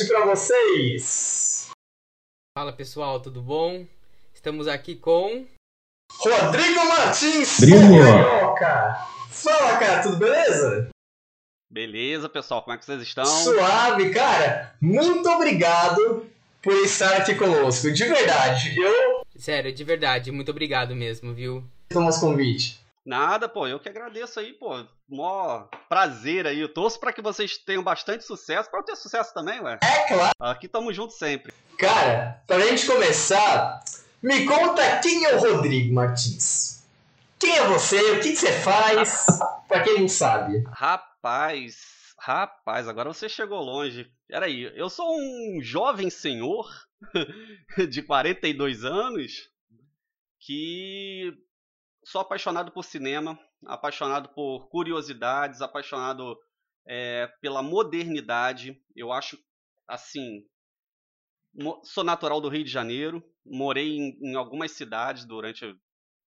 podcast para vocês. Fala pessoal, tudo bom? Estamos aqui com Rodrigo Martins. Carioca. Fala, cara, tudo beleza? Beleza, pessoal, como é que vocês estão? Suave, cara. Muito obrigado por estar aqui conosco. De verdade, eu Sério, de verdade, muito obrigado mesmo, viu? o nosso convite. Nada, pô, eu que agradeço aí, pô. Mó prazer aí. Eu torço pra que vocês tenham bastante sucesso. Pra eu ter sucesso também, ué. É claro. Aqui tamo junto sempre. Cara, pra gente começar, me conta quem é o Rodrigo Martins. Quem é você? O que que você faz? Pra quem não sabe. Rapaz, rapaz, agora você chegou longe. Peraí, eu sou um jovem senhor de 42 anos que sou apaixonado por cinema, apaixonado por curiosidades, apaixonado é, pela modernidade. Eu acho, assim, sou natural do Rio de Janeiro, morei em, em algumas cidades durante a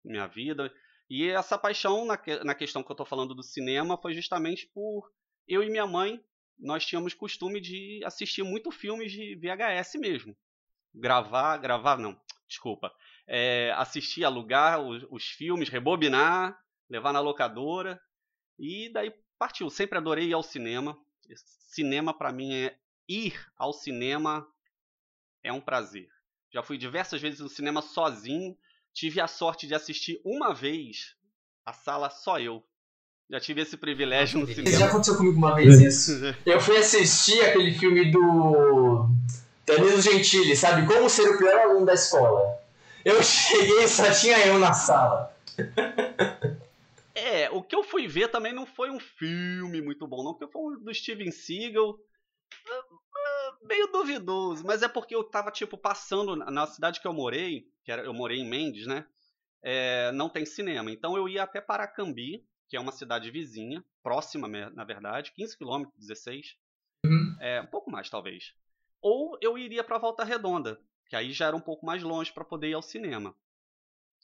minha vida. E essa paixão na, na questão que eu estou falando do cinema foi justamente por eu e minha mãe, nós tínhamos costume de assistir muito filmes de VHS mesmo. Gravar, gravar não, desculpa. É, assistir, alugar os, os filmes, rebobinar, levar na locadora. E daí partiu. Sempre adorei ir ao cinema. Cinema para mim é ir ao cinema é um prazer. Já fui diversas vezes no cinema sozinho. Tive a sorte de assistir uma vez a sala só eu. Já tive esse privilégio no Nossa, que Já cinema. aconteceu comigo uma vez isso. Eu fui assistir aquele filme do Danilo Gentili, sabe? Como ser o pior aluno da escola. Eu cheguei e só tinha eu na sala. É, o que eu fui ver também não foi um filme muito bom, não, porque foi um do Steven Seagal. Meio duvidoso, mas é porque eu tava, tipo, passando na- cidade que eu morei, que era, eu morei em Mendes, né? é, não tem cinema. Então eu ia até Paracambi, que é uma cidade vizinha, próxima, na verdade, 15 quilômetros, 16. Uhum. É, um pouco mais, talvez. Ou eu iria pra Volta Redonda, que aí já era um pouco mais longe para poder ir ao cinema.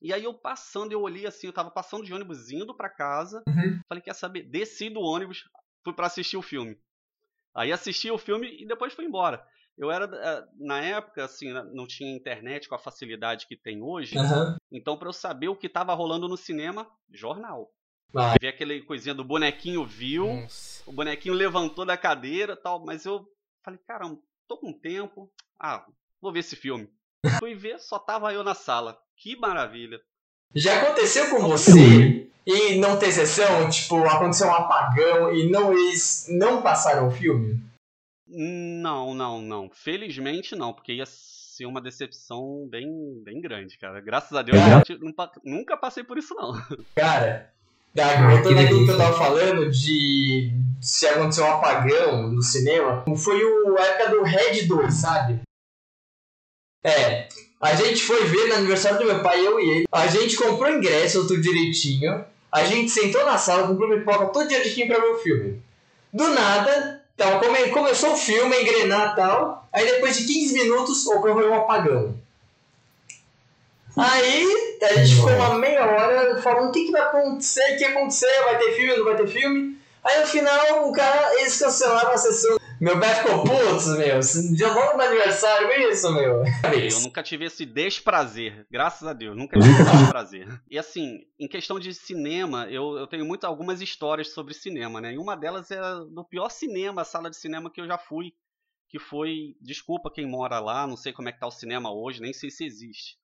E aí eu passando, eu olhei assim, eu tava passando de ônibus indo pra casa. Uhum. Falei, quer saber? Desci do ônibus, fui pra assistir o filme. Aí assisti o filme e depois fui embora. Eu era, eh, na época, assim, não tinha internet com a facilidade que tem hoje. Aham. Então, pra eu saber o que tava rolando no cinema, jornal. Vai. Ver aquele coisinha do bonequinho viu, Nossa. o bonequinho levantou da cadeira tal, mas eu falei, caramba, tô com tempo. Ah, vou ver esse filme. Fui ver, só tava eu na sala. Que maravilha. Já aconteceu com você e não ter sessão? Tipo, aconteceu um apagão e não eles não passaram o filme? Não, não, não. Felizmente não, porque ia ser uma decepção bem, bem grande, cara. Graças a Deus, eu nunca passei por isso, não. Cara, da, Ah, voltando que àquilo que eu tava falando de se aconteceu um apagão no cinema, foi o a época do Red 2, sabe? É, a gente foi ver no aniversário do meu pai, eu e ele. A gente comprou ingresso, tudo direitinho. A gente sentou na sala, comprou pipoca todo direitinho pra ver o filme. Do nada, tava come- começou o filme, a engrenar e tal. Aí depois de 15 minutos ocorreu um apagão. Aí a gente ficou uma meia hora falando o que, que vai acontecer, o que acontecer, vai ter filme, não vai ter filme. Aí no final o cara, eles cancelaram a sessão. Meu pai ficou, putz, meu, já vamos no aniversário, é isso, meu. Eu nunca tive esse desprazer, graças a Deus, nunca tive esse desprazer. E assim, em questão de cinema, eu, eu tenho muito, algumas histórias sobre cinema, né? E uma delas é do pior cinema, sala de cinema que eu já fui, que foi, desculpa quem mora lá, não sei como é que tá o cinema hoje, nem sei se existe,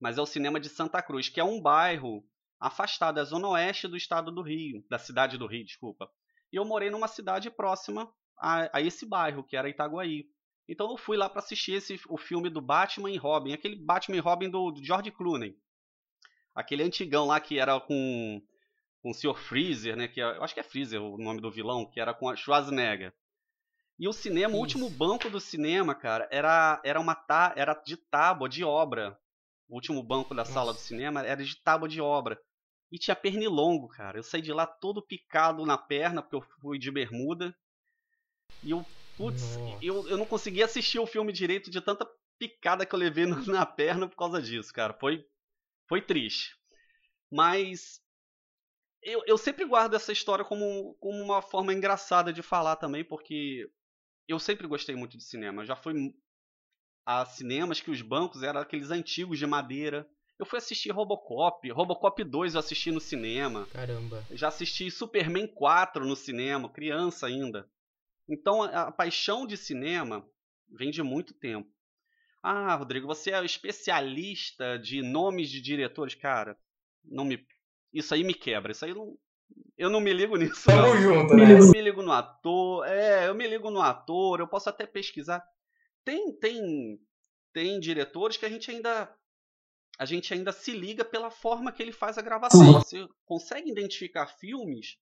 mas é o cinema de Santa Cruz, que é um bairro afastado, é a zona oeste do estado do Rio, da cidade do Rio, desculpa. E eu morei numa cidade próxima a, a esse bairro, que era Itaguaí. Então eu fui lá para assistir esse, o filme do Batman e Robin, aquele Batman e Robin do, do George Clooney. Aquele antigão lá que era com, com o Sr. Freezer, né? Que é- eu acho que é Freezer o nome do vilão, que era com a Schwarzenegger. E o cinema, o Isso. último banco do cinema, cara, era, era uma tá, era de tábua de obra. O último banco da sala do Nossa. cinema era de tábua de obra. E tinha pernilongo, cara. Eu saí de lá todo picado na perna, porque eu fui de bermuda. E eu, putz, eu, eu não consegui assistir o filme direito de tanta picada que eu levei na perna por causa disso, cara. Foi, foi triste. Mas eu, eu sempre guardo essa história como, como uma forma engraçada de falar também, porque eu sempre gostei muito de cinema. Eu já fui a cinemas que os bancos eram aqueles antigos de madeira. Eu fui assistir Robocop, Robocop 2 eu assisti no cinema. Caramba. Já assisti Superman 4 no cinema, criança ainda. Então a, a paixão de cinema vem de muito tempo. Ah, Rodrigo, você é especialista de nomes de diretores, cara. Não me isso aí me quebra. Isso aí não eu não me ligo nisso. Tamo não. junto, né? Eu me ligo no ator, é, eu me ligo no ator, eu posso até pesquisar. Tem tem tem diretores que a gente ainda a gente ainda se liga pela forma que ele faz a gravação. Você consegue identificar filmes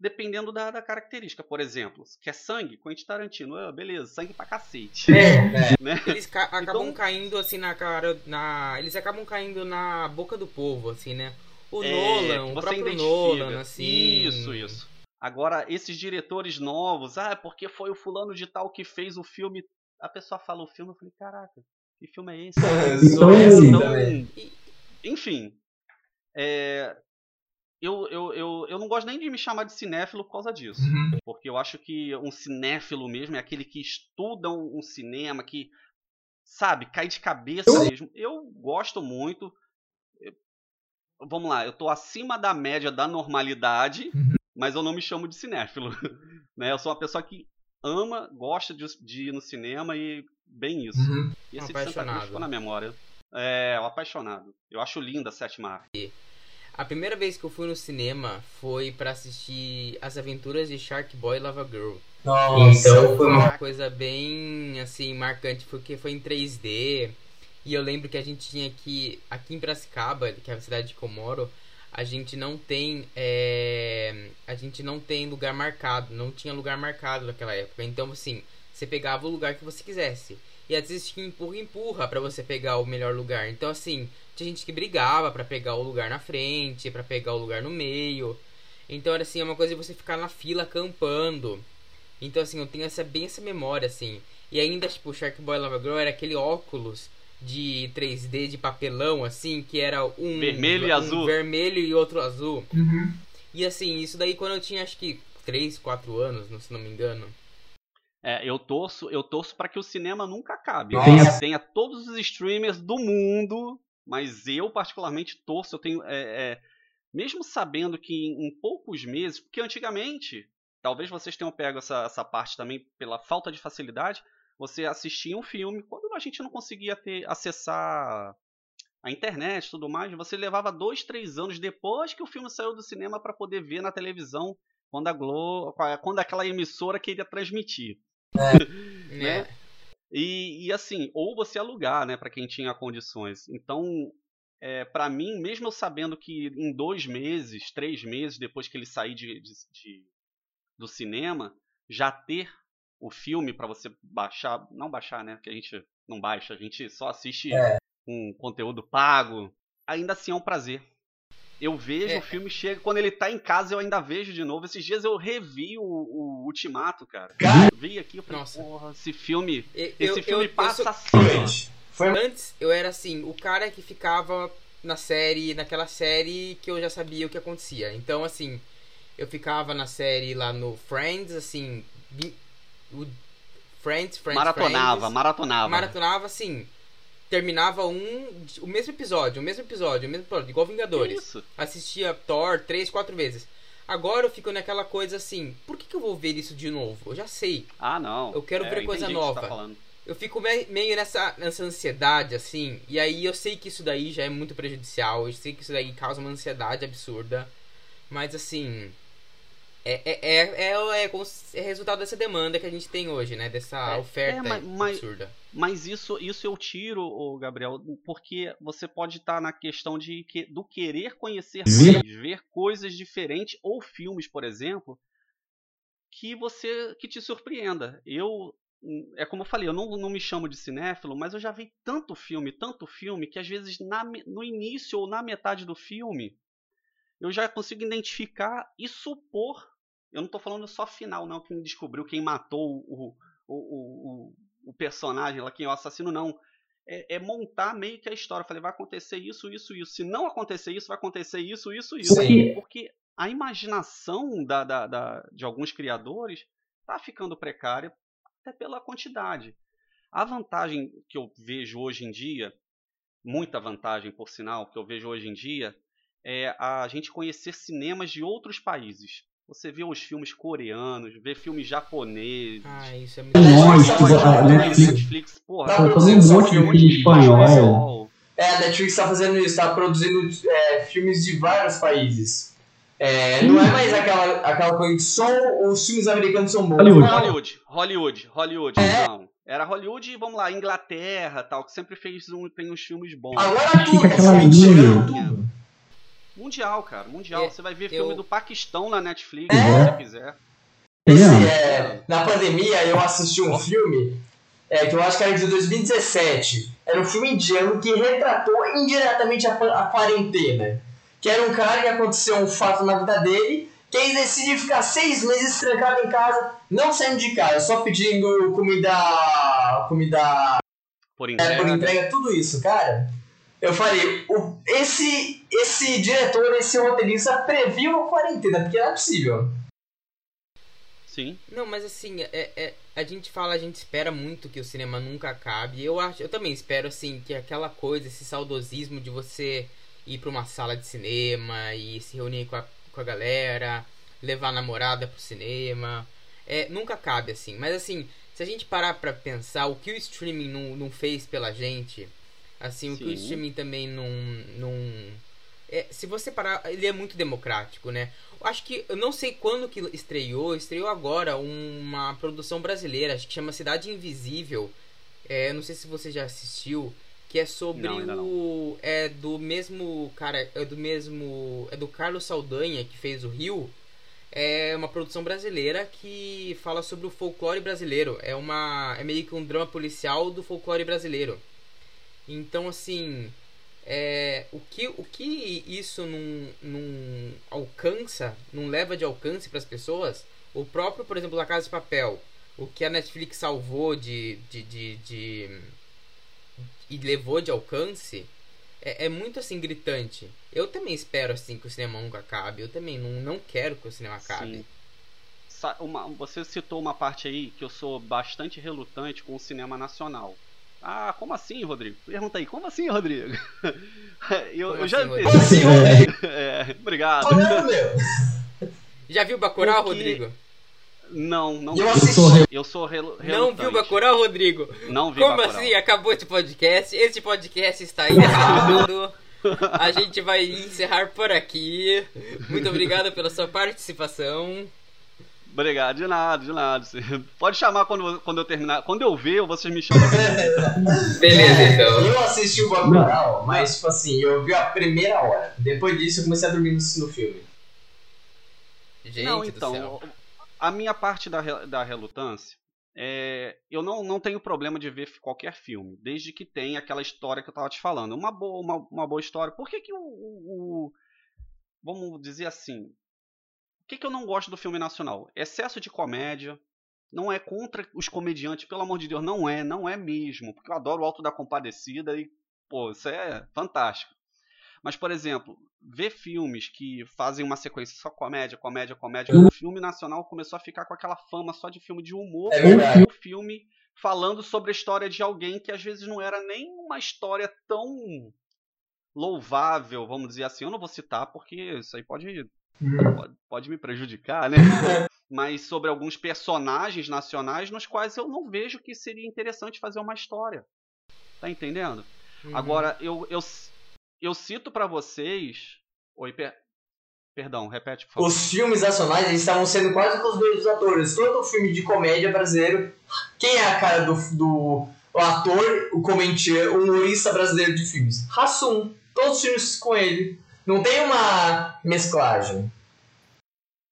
dependendo da, da característica. Por exemplo, quer sangue? Quentin Tarantino. Ah, beleza, sangue pra cacete. É, Né? Eles ca- acabam Então- caindo assim na cara. Na... Eles acabam caindo na boca do povo, assim, né? O É, Nolan, que o próprio identifica. Nolan, assim. Isso, isso. Agora, esses diretores novos, ah, é porque foi o fulano de tal que fez o filme. A pessoa fala o filme, eu falei, caraca, que filme é esse? Sou assim Então, também. enfim, é, eu, eu, eu, eu não gosto nem de me chamar de cinéfilo por causa disso. Uhum. Porque eu acho que um cinéfilo mesmo é aquele que estuda um, um cinema, que, sabe, cai de cabeça mesmo. Eu gosto muito. Eu- vamos lá, eu tô acima da média da normalidade, Uhum. mas eu não me chamo de cinéfilo. né? Eu sou uma pessoa que ama, gosta de, de ir no cinema e bem isso. Uhum. E esse de Santa Cruz apaixonado. ficou na memória. É, o apaixonado. Eu acho linda a sétima arte. A primeira vez que eu fui no cinema foi pra assistir As Aventuras de Shark Boy e Lava Girl. Nossa, Então foi uma... uma coisa bem assim marcante porque foi em 3D e eu lembro que a gente tinha que aqui em Piracicaba, que é a cidade que eu moro, a gente não tem é, a gente não tem lugar marcado, não tinha lugar marcado naquela época. Então assim, você pegava o lugar que você quisesse. E às vezes tinha empurra empurra pra você pegar o melhor lugar. Então assim, tinha gente que brigava pra pegar o lugar na frente, pra pegar o lugar no meio. Então era assim, é uma coisa de você ficar na fila acampando. Então, assim, eu tenho essa, bem essa memória, assim. E ainda, tipo, o Shark Boy Lava Girl era aquele óculos de 3D de papelão, assim, que era um... Vermelho e um azul. vermelho e outro azul. Uhum. E, assim, isso daí quando eu tinha, acho que, 3, 4 anos, não- se não me engano. É, eu torço, eu torço para que o cinema nunca acabe. Nossa. Tenha todos os streamers do mundo, mas eu particularmente torço. Eu tenho, é, é, mesmo sabendo que em, em poucos meses, porque antigamente, talvez vocês tenham pego essa, essa parte também pela falta de facilidade, você assistia um filme quando a gente não conseguia ter acessar a internet e tudo mais, você levava dois, três anos depois que o filme saiu do cinema para poder ver na televisão quando a Globo, quando aquela emissora queria transmitir. Né? É. E, e assim, ou você alugar, né, para quem tinha condições. Então, é, para mim, mesmo eu sabendo que em dois meses, três meses depois que ele sair de, de- de- do cinema, já ter o filme para você baixar, não baixar, né, que a gente não baixa, a gente só assiste um conteúdo pago. Ainda assim é um prazer. Eu vejo É. o filme chega quando ele tá em casa, eu ainda vejo de novo. Esses dias eu revi o, o Ultimato, cara. Cara. Eu vi aqui, eu falei, Nossa. porra, esse filme Eu- esse eu- filme eu- eu passa sou- assim. Foi Antes, eu era, assim, o cara que ficava na série, naquela série que eu já sabia o que acontecia. Então, assim, eu ficava na série lá no Friends, assim... vi- O Friends, Friends, Maratonava, Friends. maratonava. maratonava assim. Terminava um. O mesmo episódio, o mesmo episódio, o mesmo episódio, igual Vingadores. Isso. Assistia Thor três, quatro vezes. Agora eu fico naquela coisa assim, por que, que eu vou ver isso de novo? Eu já sei. Ah, não. Eu quero É, ver coisa o que você nova. Tá. Eu fico me- meio nessa, nessa ansiedade, assim. E aí eu sei que isso daí já é muito prejudicial. Eu sei que isso daí causa uma ansiedade absurda. Mas assim. É, é, é, é, é, se- é resultado dessa demanda que a gente tem hoje, né? Dessa É, oferta é, mas- mas- absurda. Mas isso, isso eu tiro, Gabriel, porque você pode estar na questão de que, do querer conhecer mais, ver coisas diferentes ou filmes, por exemplo, que você que te surpreenda. Eu é como eu falei, eu não, não me chamo de cinéfilo, mas eu já vi tanto filme, tanto filme que às vezes na no início ou na metade do filme eu já consigo identificar e supor. Eu não estou falando só final, não, quem descobriu, quem matou o, o, o, o, o personagem lá, quem é o assassino, não. É, é montar meio que a história. Eu falei, vai acontecer isso, isso, isso. Se não acontecer isso, vai acontecer isso, isso, isso. Sim. Porque a imaginação da, da, da- de alguns criadores tá ficando precária até pela quantidade. A vantagem que eu vejo hoje em dia, muita vantagem por sinal, que eu vejo hoje em dia, é a gente conhecer cinemas de outros países. Você vê os filmes coreanos, vê filmes japoneses. Ah, isso é muito Lógico, a Netflix, Netflix porra, Tá soltando um monte de filme espanhol. É, a Netflix tá fazendo isso, tá produzindo é, filmes de vários países. É, não é mais aquela, aquela coisa que só os filmes americanos são bons. Hollywood. Não, Hollywood, Hollywood, Hollywood, É. então. Era Hollywood e vamos lá, Inglaterra tal, que sempre fez um, tem uns filmes bons. Agora tudo, Fica aquela linha. Mundial, cara, mundial. É, Você vai ver eu- filme do Paquistão na Netflix, É. se você quiser. Esse, Entendeu? é, na pandemia eu assisti um filme é, que eu acho que era de 2017. Era um filme indiano que retratou indiretamente a, a quarentena. Que era um cara que aconteceu um fato na vida dele, que ele decidiu ficar seis meses trancado em casa, não saindo de casa, só pedindo comida. comida Por é, entrega. por entrega, tudo isso, cara. Eu falei, o- esse, esse diretor, esse roteirista previu a quarentena, porque não é possível. Sim. Não, mas assim, é, é- a gente fala, a gente espera muito que o cinema nunca acabe. Eu acho, eu também espero assim que aquela coisa, esse saudosismo de você ir pra uma sala de cinema e se reunir com a, com a galera, levar a namorada pro cinema, é, nunca acabe assim. Mas assim, se a gente parar pra pensar o que o streaming não, não fez pela gente, assim, o que o streaming também não, não é, se você parar, ele é muito democrático, né? Acho que eu não sei quando que estreou, estreou agora uma produção brasileira, acho que chama Cidade Invisível. É, não sei se você já assistiu, que é sobre Não, o é do mesmo cara, é do mesmo é do Carlos Saldanha que fez o Rio. É uma produção brasileira que fala sobre o folclore brasileiro. É uma é meio que um drama policial do folclore brasileiro. Então assim, é, o, que, o que isso não, não alcança, não leva de alcance para as pessoas, o próprio, por exemplo, La Casa de Papel, o que a Netflix salvou de. de, de, de- e levou de alcance, é, é muito assim gritante. Eu também espero assim que o cinema nunca acabe. Eu também não, não quero que o cinema acabe. Uma- você citou uma parte aí que eu sou bastante relutante com o cinema nacional. Ah, como assim, Rodrigo? Pergunta aí, como assim, Rodrigo? eu, Como eu já assim, Como assim, Rodrigo? É, obrigado. Olha, meu. Já viu Bacurau, Porque- Rodrigo? Não, não Eu sou Eu sou relu- Não viu Bacurau, Rodrigo? Não vi Como Bacurau. assim? Acabou esse podcast. Esse podcast está encerrado. A gente vai encerrar por aqui. Muito obrigado pela sua participação. Obrigado, de nada, de nada. Pode chamar quando, quando eu terminar. Quando eu ver, vocês me chamam. Beleza, então. Eu assisti o Bacurau, mas tipo assim, eu vi a primeira hora. Depois disso eu comecei a dormir no, filme. Gente não, do então, céu. a minha parte da, da relutância é. Eu não, não tenho problema de ver qualquer filme, desde que tenha aquela história que eu tava te falando. Uma boa, uma, uma boa história. Por que, que o, o- o- Vamos dizer assim. Que, que eu não gosto do filme nacional? Excesso de comédia. Não é contra os comediantes, pelo amor de Deus, não é, não é mesmo. Porque eu adoro o Alto da Compadecida e, pô, isso é fantástico. Mas, por exemplo, ver filmes que fazem uma sequência só comédia, comédia, comédia, o filme nacional começou a ficar com aquela fama só de filme de humor, É verdade. um filme falando sobre a história de alguém que às vezes não era nem uma história tão louvável, vamos dizer assim. Eu não vou citar porque isso aí pode pode, pode me prejudicar, né? Mas sobre alguns personagens nacionais nos quais eu não vejo que seria interessante fazer uma história. Tá entendendo? Uhum. Agora, eu, eu, eu cito pra vocês. Oi, per... perdão, repete, por favor. Os filmes nacionais eles estavam sendo quase com os mesmos atores. Todo filme de comédia brasileiro, quem é a cara do, do o ator, o comediante, o humorista brasileiro de filmes? Hassum. Todos os filmes com ele. Não tem uma mesclagem.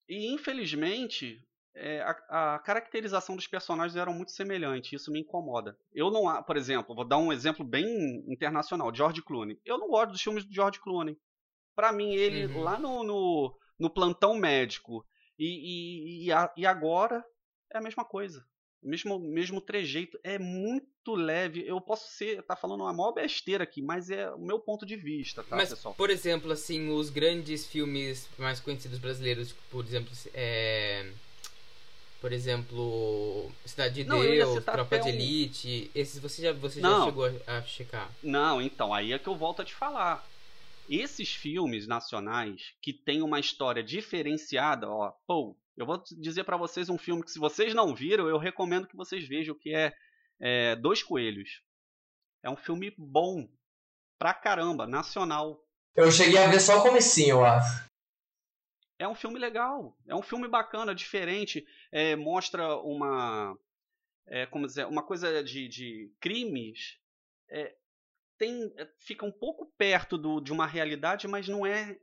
E infelizmente, é, a, a caracterização dos personagens eram muito semelhante. Isso me incomoda. Eu não, por exemplo, vou dar um exemplo bem internacional: George Clooney. Eu não gosto dos filmes do George Clooney. Pra mim, ele Uhum. lá no, no, no plantão médico e, e, e, a- e agora é a mesma coisa. Mesmo, mesmo trejeito, é muito leve. Eu posso ser, tá falando uma maior besteira aqui, mas é o meu ponto de vista, tá, Mas, pessoal? por exemplo, assim, os grandes filmes mais conhecidos brasileiros, por exemplo, é... Por exemplo, Cidade de Não, Deus, Tropa de um- Elite. Esses você já, você já Não. chegou a, a checar. Não, então, aí é que eu volto a te falar. Esses filmes nacionais que têm uma história diferenciada, ó, pô, eu vou dizer pra vocês um filme que se vocês não viram, eu recomendo que vocês vejam, que é, é Dois Coelhos. É um filme bom pra caramba, nacional. Eu cheguei a ver só o comecinho, eu acho. É um filme legal, é um filme bacana, diferente, é, mostra uma, é, como dizer, uma coisa de, de crimes, é, tem, é, fica um pouco perto do, de uma realidade, mas não é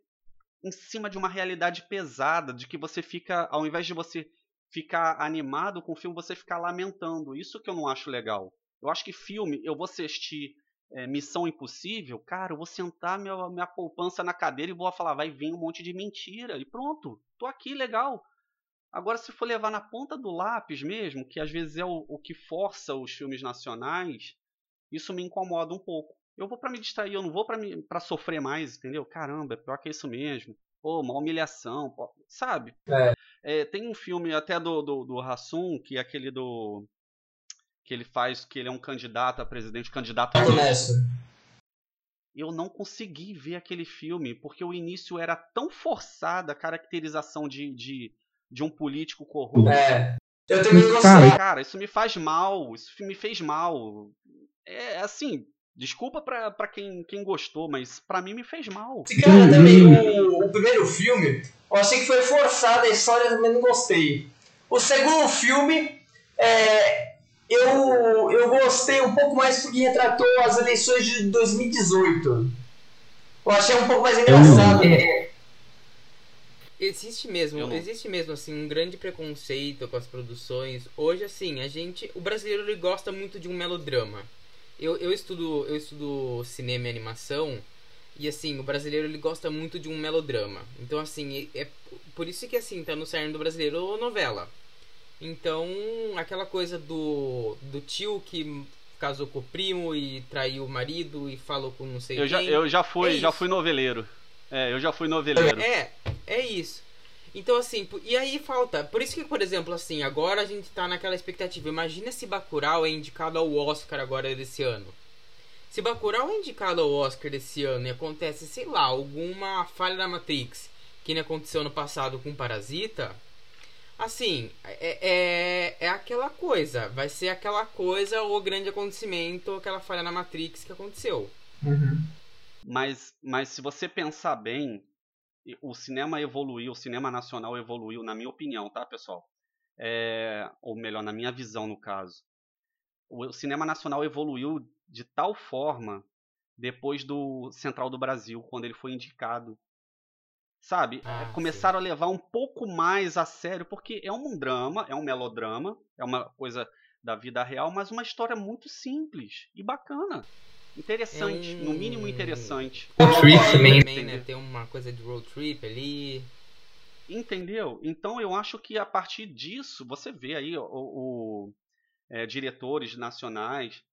em cima de uma realidade pesada, de que você fica, ao invés de você ficar animado com o filme, você ficar lamentando. Isso que eu não acho legal. Eu acho que filme, eu vou assistir é, Missão Impossível, cara, eu vou sentar minha, minha poupança na cadeira e vou falar, vai vir um monte de mentira. E pronto, tô aqui, legal. Agora, se for levar na ponta do lápis mesmo, que às vezes é o, o que força os filmes nacionais, isso me incomoda um pouco. Eu vou pra me distrair, eu não vou pra sofrer mais, entendeu? Caramba, é pior que isso mesmo. Pô, uma humilhação, pô, sabe? É. É, tem um filme até do, do, do Hassum, que é aquele do. que ele faz, que ele é um candidato a presidente, candidato a eu não consegui ver aquele filme, porque o início era tão forçada a caracterização de, de, de um político corrupto. É. Eu também gostei. Cara, Cara, isso me faz mal, isso me fez mal. É assim, desculpa pra, pra quem, quem gostou, mas pra mim me fez mal. Esse cara também, o, o primeiro filme, eu achei que foi forçada a história, também não gostei. O segundo filme, é, eu, eu gostei um pouco mais porque retratou as eleições de 2018. Eu achei um pouco mais engraçado. É, Existe mesmo, existe mesmo assim um grande preconceito com as produções. Hoje assim, a gente, o brasileiro ele gosta muito de um melodrama. Eu, eu estudo, eu estudo cinema e animação e assim, o brasileiro ele gosta muito de um melodrama. Então assim, é, por isso que assim, tá no cerne do brasileiro novela. Então, aquela coisa do do tio que casou com o primo e traiu o marido e falou com não sei Eu já, quem. eu já fui, É já fui noveleiro. É, eu já fui noveleiro. É, é isso. Então, assim, e aí falta. Por isso que, por exemplo, assim, agora a gente tá naquela expectativa. Imagina se Bacurau é indicado ao Oscar agora desse ano. Se Bacurau é indicado ao Oscar desse ano e acontece, sei lá, alguma falha na Matrix, que nem aconteceu no passado com Parasita, assim, é, é, é aquela coisa. Vai ser aquela coisa, o grande acontecimento, aquela falha na Matrix que aconteceu. Uhum. Mas, mas se você pensar bem, o cinema evoluiu, o cinema nacional evoluiu, na minha opinião, tá, pessoal? É, ou melhor, na minha visão, no caso. O, cinema nacional evoluiu de tal forma depois do Central do Brasil, quando ele foi indicado. Sabe? Ah, começaram a levar um pouco mais a sério, porque é um drama, é um melodrama, é uma coisa da vida real, mas uma história muito simples e bacana. Interessante, É um- no mínimo interessante. Road trip também, também. né? Tem uma coisa de road trip ali. Entendeu? Então eu acho que a partir disso, você vê aí o, o- é, diretores nacionais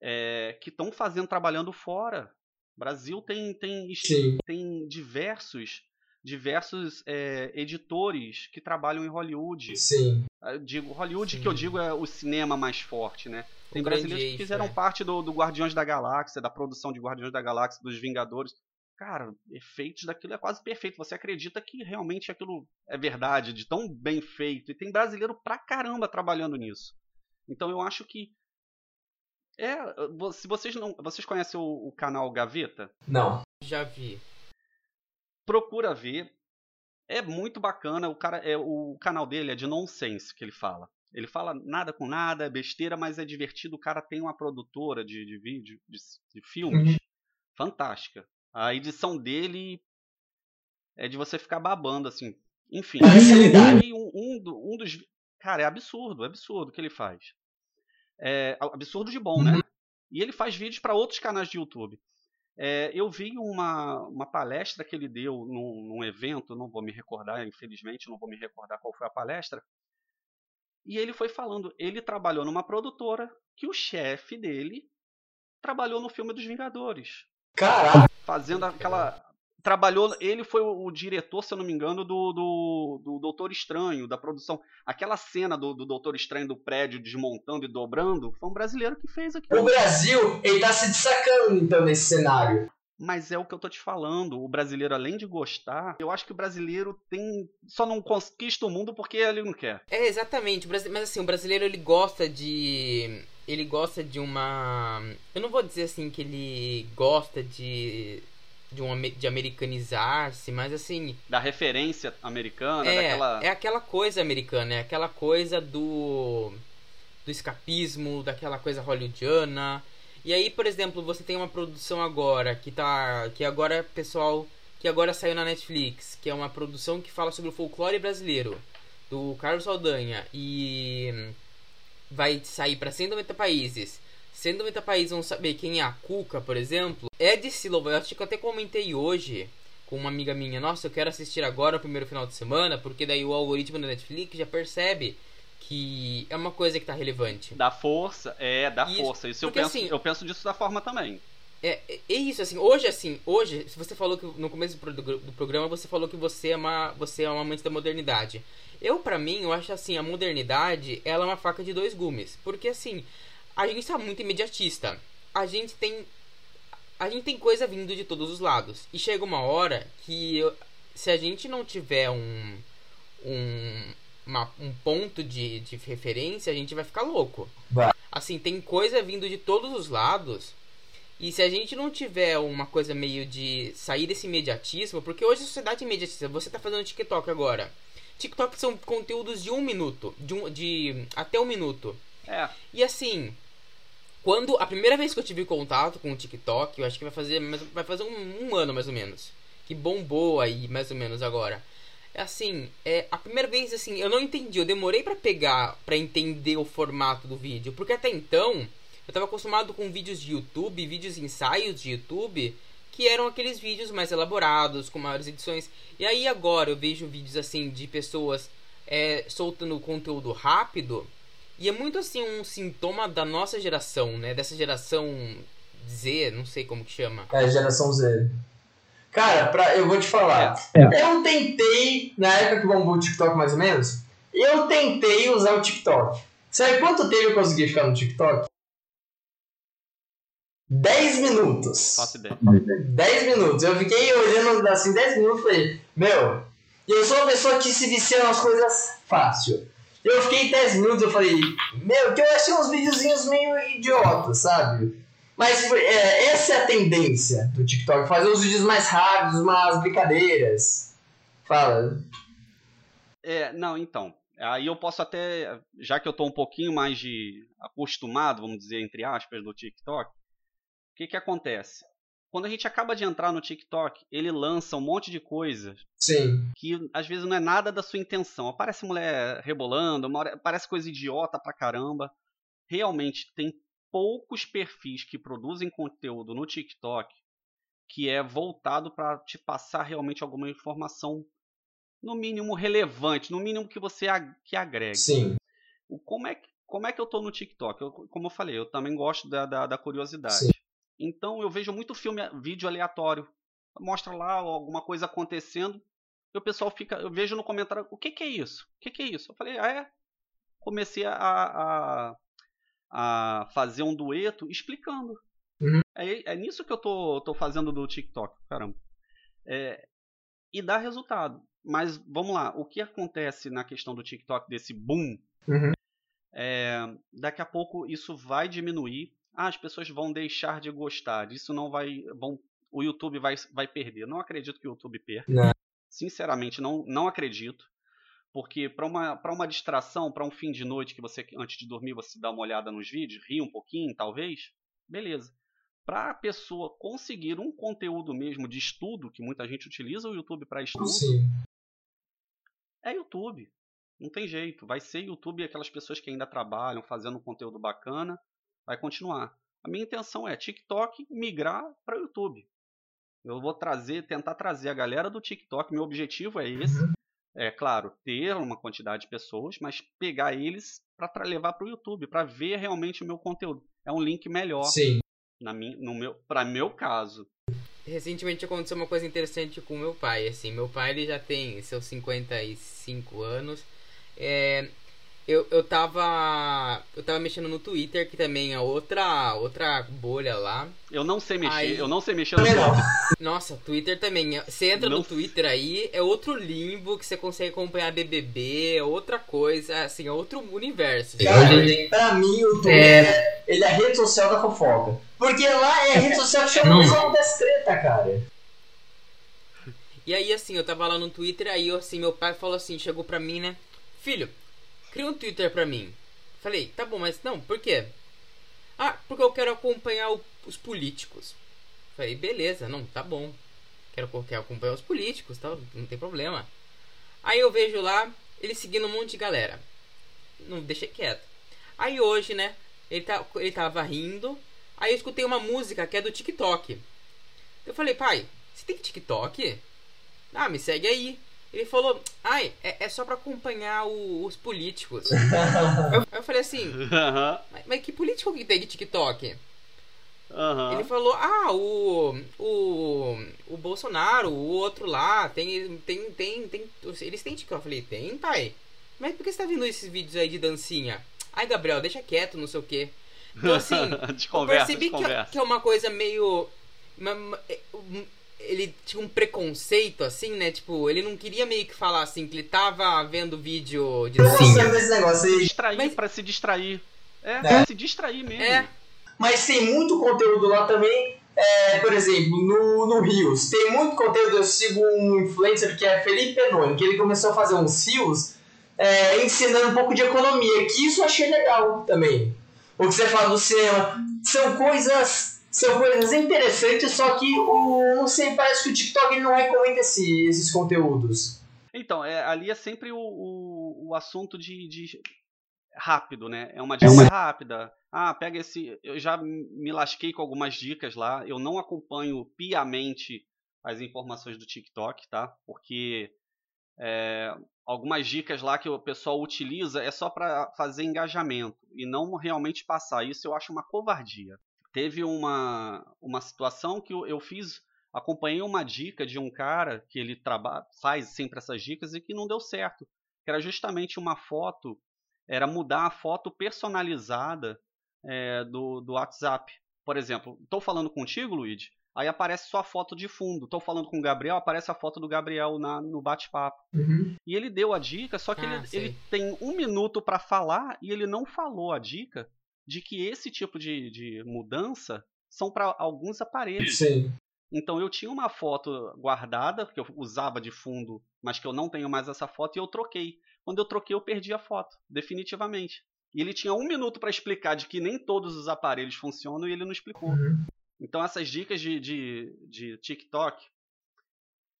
é, que estão fazendo, trabalhando fora. O Brasil tem, tem, Sim. tem diversos, diversos é, editores que trabalham em Hollywood. Sim. Eu digo, Hollywood Sim. que eu digo é o cinema mais forte, né? Tem brasileiros que fizeram é. parte do, do Guardiões da Galáxia, da produção de Guardiões da Galáxia, dos Vingadores. Cara, efeitos daquilo é quase perfeito. Você acredita que realmente aquilo é verdade, de tão bem feito. E tem brasileiro pra caramba trabalhando nisso. Então eu acho que. É, se vocês não. Vocês conhecem o, o canal Gaveta? Não. Já vi. procura ver. É muito bacana. O cara é o canal dele é de nonsense que ele fala. Ele fala nada com nada, é besteira, mas é divertido. O cara tem uma produtora de, de vídeo, de, de filmes, Uhum. fantástica. A edição dele é de você ficar babando assim. Enfim, e um, um, um dos cara é absurdo, é absurdo o que ele faz. É absurdo de bom, né? E ele faz vídeos para outros canais de YouTube. É, eu vi uma, uma palestra que ele deu num, num evento, não vou me recordar, infelizmente, não vou me recordar qual foi a palestra. E ele foi falando, ele trabalhou numa produtora que o chefe dele trabalhou no filme dos Vingadores, Caraca. fazendo aquela trabalhou. Ele foi o, diretor, se eu não me engano, do, do, do Doutor Estranho, da produção. Aquela cena do, do Doutor Estranho do prédio desmontando e dobrando, foi um brasileiro que fez aquilo. O Brasil, ele tá se destacando, então, nesse cenário. Mas é o que eu tô te falando. O brasileiro, além de gostar, eu acho que o brasileiro tem. Só não conquista o mundo porque ele não quer. É, exatamente. Mas assim, o brasileiro ele gosta de. Ele gosta de uma. Eu não vou dizer assim que ele gosta de. De, um, de americanizar-se, mas assim. Da referência americana, É, daquela. é aquela coisa americana, é aquela coisa do. Do escapismo, daquela coisa hollywoodiana. E aí, por exemplo, você tem uma produção agora que tá. Que agora, pessoal. Que agora saiu na Netflix. Que é uma produção que fala sobre o folclore brasileiro. Do Carlos Saldanha. E. Vai sair para 190 países. 190 países vão saber quem é a Cuca, por exemplo. É de Silva. Eu acho que eu até comentei hoje com uma amiga minha. Nossa, eu quero assistir agora o primeiro final de semana. Porque daí o algoritmo da Netflix já percebe que é uma coisa que tá relevante. Da força, é, da Isso, força. Isso eu porque, penso, assim, eu penso disso da forma também. É, é- isso, assim, hoje, assim, hoje, se você falou que no começo do, do programa você falou que você é uma, você é uma amante da modernidade. Eu, pra mim, eu acho assim, a modernidade, ela é uma faca de dois gumes. Porque, assim, a gente tá muito imediatista. A gente tem, a gente tem coisa vindo de todos os lados. E chega uma hora que, eu- se a gente não tiver um, um, uma- um ponto de, de referência, a gente vai ficar louco. Vai. Assim, tem coisa vindo de todos os lados. E se a gente não tiver uma coisa meio de sair desse imediatismo, porque hoje a sociedade é imediatista, você tá fazendo TikTok agora. TikTok são conteúdos de um minuto, de, um, de até um minuto. É, E assim, quando a primeira vez que eu tive contato com o TikTok, eu acho que vai fazer, mais- vai fazer um, um ano mais ou menos, que bombou aí mais ou menos agora. Assim, é a primeira vez assim, eu não entendi, eu demorei pra pegar, pra entender o formato do vídeo, porque até então eu tava acostumado com vídeos de YouTube, vídeos ensaios de YouTube, que eram aqueles vídeos mais elaborados, com maiores edições. E aí agora eu vejo vídeos assim de pessoas é, soltando conteúdo rápido. E é muito assim um sintoma da nossa geração, né? Dessa geração Z, não sei como que chama. É, geração Z. Cara, pra, eu vou te falar. É. Eu tentei, na época que bombou o TikTok mais ou menos, eu tentei usar o TikTok. Sabe quanto tempo eu consegui ficar no TikTok? 10 minutos. faço ideia. 10 minutos. Eu fiquei olhando assim 10 minutos e falei, meu, eu sou uma pessoa que se vicia nas coisas fácil. Eu fiquei 10 minutos eu falei, meu, que eu achei uns videozinhos meio idiotas, sabe? Mas é, essa é a tendência do TikTok, fazer os vídeos mais rápidos, umas brincadeiras. Fala. É, não, então. Aí eu posso até, já que eu tô um pouquinho mais de acostumado, vamos dizer, entre aspas, do TikTok, o que que acontece? Quando a gente acaba de entrar no TikTok, ele lança um monte de coisa Sim. que às vezes não é nada da sua intenção. Aparece mulher rebolando, uma hora- parece coisa idiota pra caramba. Realmente tem poucos perfis que produzem conteúdo no TikTok que é voltado para te passar realmente alguma informação no mínimo relevante, no mínimo que você ag- que agregue. Sim. O- Como é, que, como é que eu tô no TikTok? Eu- como eu falei, eu também gosto da, da, da curiosidade. Sim. Então eu vejo muito filme, vídeo aleatório. Mostra lá alguma coisa acontecendo. E o pessoal fica. Eu vejo no comentário, o que, que é isso? O que, que é isso? Eu falei, ah, é. Comecei a, a, a fazer um dueto explicando. Uhum. É, é nisso que eu tô, tô fazendo do TikTok, caramba. É, e dá resultado. Mas vamos lá, o que acontece na questão do TikTok, desse boom? Uhum. É, daqui a pouco isso vai diminuir. Ah, as pessoas vão deixar de gostar. Isso não vai. Vão, o YouTube vai, vai perder. Não acredito que o YouTube perca. Não. Sinceramente, não, não acredito. Porque para uma, pra uma distração, para um fim de noite que você, antes de dormir, você dá uma olhada nos vídeos, ri um pouquinho, talvez, beleza. Para a pessoa conseguir um conteúdo mesmo de estudo, que muita gente utiliza o YouTube para estudo, Sim. é YouTube. Não tem jeito. Vai ser YouTube e aquelas pessoas que ainda trabalham fazendo um conteúdo bacana. Vai continuar. A minha intenção é TikTok migrar para o YouTube. Eu vou trazer, tentar trazer a galera do TikTok. Meu objetivo é esse. É claro, ter uma quantidade de pessoas, mas pegar eles para levar para o YouTube, para ver realmente o meu conteúdo. É um link melhor Sim. na minha, no meu, para meu caso. recentemente aconteceu uma coisa interessante com meu pai, assim, meu pai ele já tem seus 55 anos. É, eu, eu tava. Eu tava mexendo no Twitter, que também é outra, outra bolha lá. Eu não sei mexer, Aí- eu não sei mexer no. Twitter. Nossa, Twitter também. Você entra Não. no Twitter aí, é outro limbo que você consegue acompanhar BBB, é outra coisa, assim, é outro universo. Cara, pra mim, o Twitter, É, ele é a rede social da fofoca. Porque lá é a rede social que chama homens das treta, cara. E aí, assim, eu tava lá no Twitter, aí, assim, meu pai falou assim, chegou pra mim, né? Filho, cria um Twitter pra mim. Falei, tá bom, mas não, por quê? Ah, porque eu quero acompanhar o- os políticos. Falei, beleza, não, tá bom. Quero, quero acompanhar os políticos, tal, não tem problema. Aí eu vejo lá, ele seguindo um monte de galera. Não deixei quieto. Aí hoje, né, ele, tá, ele tava rindo, aí eu escutei uma música que é do TikTok. Eu falei, pai, você tem TikTok? Ah, me segue aí. Ele falou, ai, é, é só pra acompanhar o- os políticos. eu, eu falei assim, mas, mas que político que tem de TikTok? Ele falou, ah, o, o, o Bolsonaro, o outro lá, tem, tem, tem, tem, eles têm TikTok. Eu falei, tem, pai? Mas por que você tá vendo esses vídeos aí de dancinha? Ai, Gabriel, deixa quieto, não sei o quê. Então, assim, eu desconversa, percebi que, desconversa. que é uma coisa meio. uma- uma- é, ele tinha um preconceito, assim, né? Tipo, ele não queria meio que falar assim, que ele tava vendo vídeo de gostando desse negócio aí. Distrair Mas- pra se distrair. É, É. pra se distrair mesmo. É. Mas tem muito conteúdo lá também. É, por exemplo, no, no Rios, tem muito conteúdo. Eu sigo um influencer que é Felipe Penoni, que ele começou a fazer uns Rios é, ensinando um pouco de economia, que isso eu achei legal também. O que você fala do cinema. São coisas. São coisas interessantes, só que o. Não sei, parece que o TikTok não recomenda esse, esses conteúdos. Então, é, ali é sempre o, o, o assunto de, de rápido, né? É uma É dica uma- rápida. Ah, pega esse. Eu já me lasquei com algumas dicas lá. Eu não acompanho piamente as informações do TikTok, tá? Porque é, algumas dicas lá que o pessoal utiliza é só para fazer engajamento e não realmente passar. Isso eu acho uma covardia. Teve uma, uma situação que eu, eu fiz acompanhei uma dica de um cara que ele trabalha, faz sempre essas dicas e que não deu certo. Que era justamente uma foto, era mudar a foto personalizada é, do, do WhatsApp. Por exemplo, estou falando contigo, Luigi, aí aparece só a foto de fundo. Estou falando com o Gabriel, aparece a foto do Gabriel na, no bate-papo. E ele deu a dica, só que Ah, ele, ele tem um minuto para falar e ele não falou a dica de que esse tipo de, de mudança são para alguns aparelhos. Sim. Então eu tinha uma foto guardada, que eu usava de fundo, mas que eu não tenho mais essa foto, e eu troquei. Quando eu troquei, eu perdi a foto, definitivamente. E ele tinha um minuto para explicar de que nem todos os aparelhos funcionam e ele não explicou. Uhum. Então essas dicas de, de, de TikTok,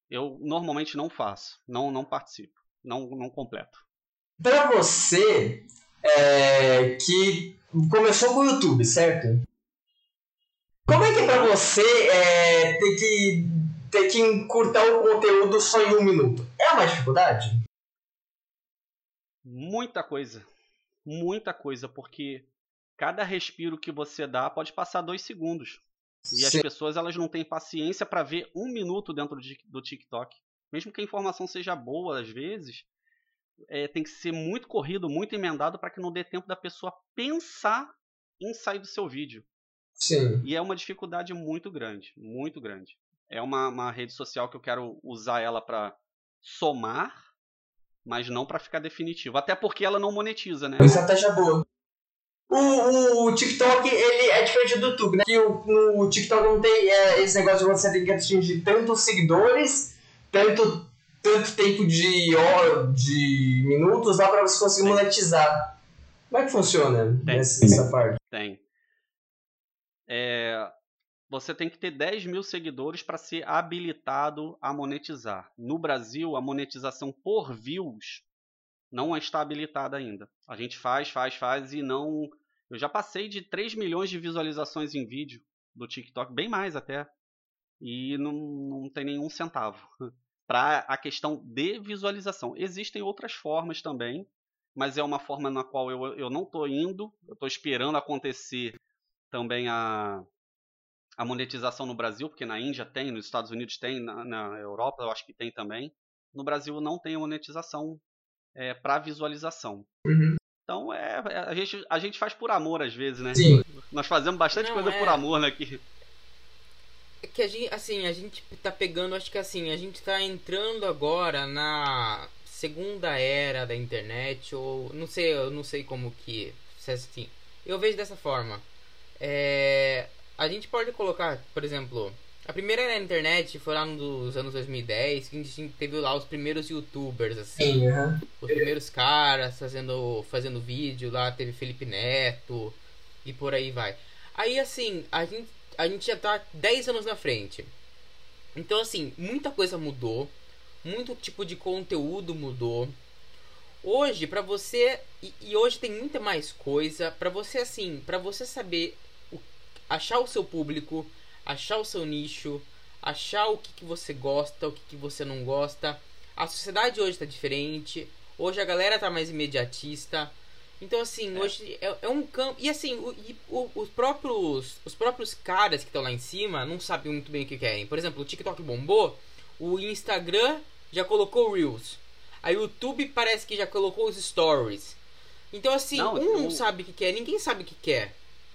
eu normalmente não faço, não, não participo, não, não completo. Pra você, é, que começou com o YouTube, certo? Como é que é pra você é, ter, que, ter que encurtar o conteúdo só em um minuto? É uma dificuldade? Muita coisa. Muita coisa, porque cada respiro que você dá pode passar dois segundos. E as Sim. pessoas elas não têm paciência para ver um minuto dentro Tik- do TikTok. Mesmo que a informação seja boa, às vezes, é, tem que ser muito corrido, muito emendado para que não dê tempo da pessoa pensar em sair do seu vídeo. Sim. E é uma dificuldade muito grande, muito grande. É uma, uma rede social que eu quero usar ela para somar, mas não para ficar definitivo. Até porque ela não monetiza, né? Uma estratégia boa. O, o, o TikTok, ele é diferente do YouTube, né? Que o, no TikTok não tem é, esse negócio de você tem que atingir tantos seguidores, tanto, tanto tempo de hora, de minutos lá pra você conseguir Tem. monetizar. Como é que funciona Tem. essa, essa parte? Tem. É, você tem que ter 10 mil seguidores para ser habilitado a monetizar. No Brasil, a monetização por views não está habilitada ainda. A gente faz, faz, faz e não. Eu já passei de 3 milhões de visualizações em vídeo do TikTok, bem mais até. E não, não tem nenhum centavo. Para a questão de visualização. Existem outras formas também, mas é uma forma na qual eu, eu não estou indo, eu estou esperando acontecer também a, a monetização no Brasil, porque na Índia tem, nos Estados Unidos tem, na, na Europa eu acho que tem também. No Brasil não tem a monetização é, para visualização. Uhum. Então é, é, a, gente, a gente faz por amor às vezes, né? Sim. Nós fazemos bastante Não, coisa é. por amor né, aqui. É que a gente, assim, a gente tá pegando, acho que assim, a gente tá entrando agora na segunda era da internet, ou não sei, eu não sei como que. se é assim. Eu vejo dessa forma. É, a gente pode colocar, por exemplo, a primeira era da internet foi lá nos anos 2010, que a gente teve lá os primeiros youtubers, assim. Sim, aham. Os primeiros caras fazendo, fazendo vídeo lá, teve Felipe Neto e por aí vai. Aí assim, a gente, a gente já tá 10 anos na frente. Então assim, muita coisa mudou, muito tipo de conteúdo mudou. Hoje, pra você. E, e hoje tem muita mais coisa. Pra você, assim, pra você saber o- achar o seu público, achar o seu nicho, achar o que, que você gosta, o que, que você não gosta. A sociedade hoje tá diferente. Hoje a galera tá mais imediatista. Então, assim, hoje é, é um campo. E assim, o- e o- os próprios. Os próprios caras que estão lá em cima não sabem muito bem o que querem. Por exemplo, o TikTok bombou, o Instagram já colocou Reels. A YouTube parece que já colocou os stories. Então, assim, Não, um não o- sabe o que quer, ninguém sabe o que quer.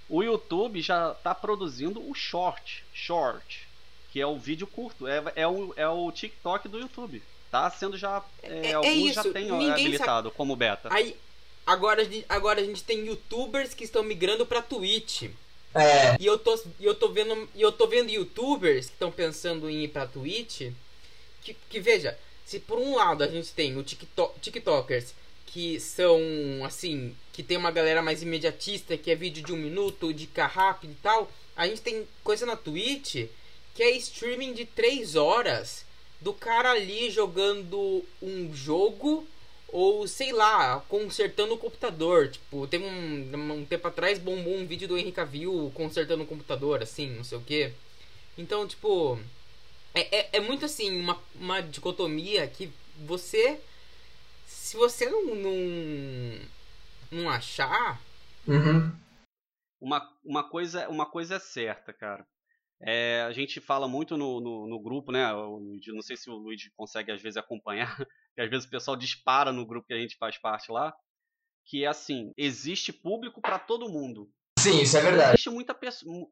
O YouTube já está produzindo o short, short, que é o vídeo curto, é, é, o, é o TikTok do YouTube. Tá sendo já. é, É- é alguns já ninguém habilitado como beta. Aí, agora, a gente- agora a gente tem youtubers que estão migrando pra Twitch. É, E eu tô, e eu tô vendo, eu tô vendo youtubers que estão pensando em ir pra Twitch. Que, que veja, se por um lado a gente tem o TikTok, TikTokers que são assim, que tem uma galera mais imediatista, que é vídeo de um minuto, de ficar rápido e tal. A gente tem coisa na Twitch que é streaming de 3 horas do cara ali jogando um jogo ou sei lá, consertando o computador. Tipo, teve um, um tempo atrás bombou um vídeo do Henry Cavill consertando o computador, assim, não sei o que. Então, tipo, é, é, é muito assim, uma, uma dicotomia que você. Se você não, não, não achar. uhum. Uma, uma, coisa, uma coisa é certa, cara. É, a gente fala muito no, no, no grupo, né? Não sei se o Luigi consegue às vezes acompanhar, que às vezes o pessoal dispara no grupo que a gente faz parte lá. Que é assim: existe público para todo mundo. Sim, isso é verdade. Existe muita pessoa.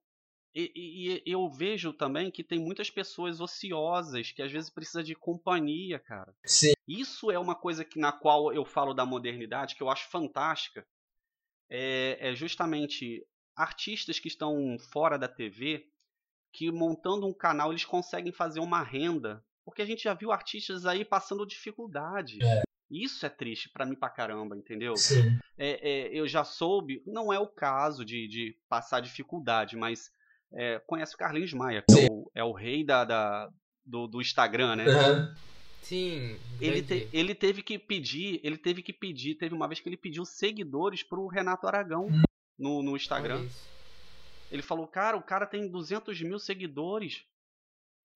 E, e- e eu vejo também que tem muitas pessoas ociosas que às vezes precisa de companhia, cara. Sim, Isso é uma coisa que, na qual eu falo da modernidade, que eu acho fantástica. É, é justamente artistas que estão fora da TV, que montando um canal eles conseguem fazer uma renda. Porque a gente já viu artistas aí passando dificuldade. Isso é triste pra mim pra caramba, entendeu? sim. é, é, eu já soube, não é o caso de, de passar dificuldade, mas é, conhece o Carlinhos Maia, que é o, é o rei da, da- do, do Instagram, né? Aham. Sim, Ele, te- ele teve que pedir, ele teve que pedir, teve uma vez que ele pediu seguidores pro Renato Aragão no, no olha Instagram. Ele falou, cara, o cara tem 200 mil seguidores.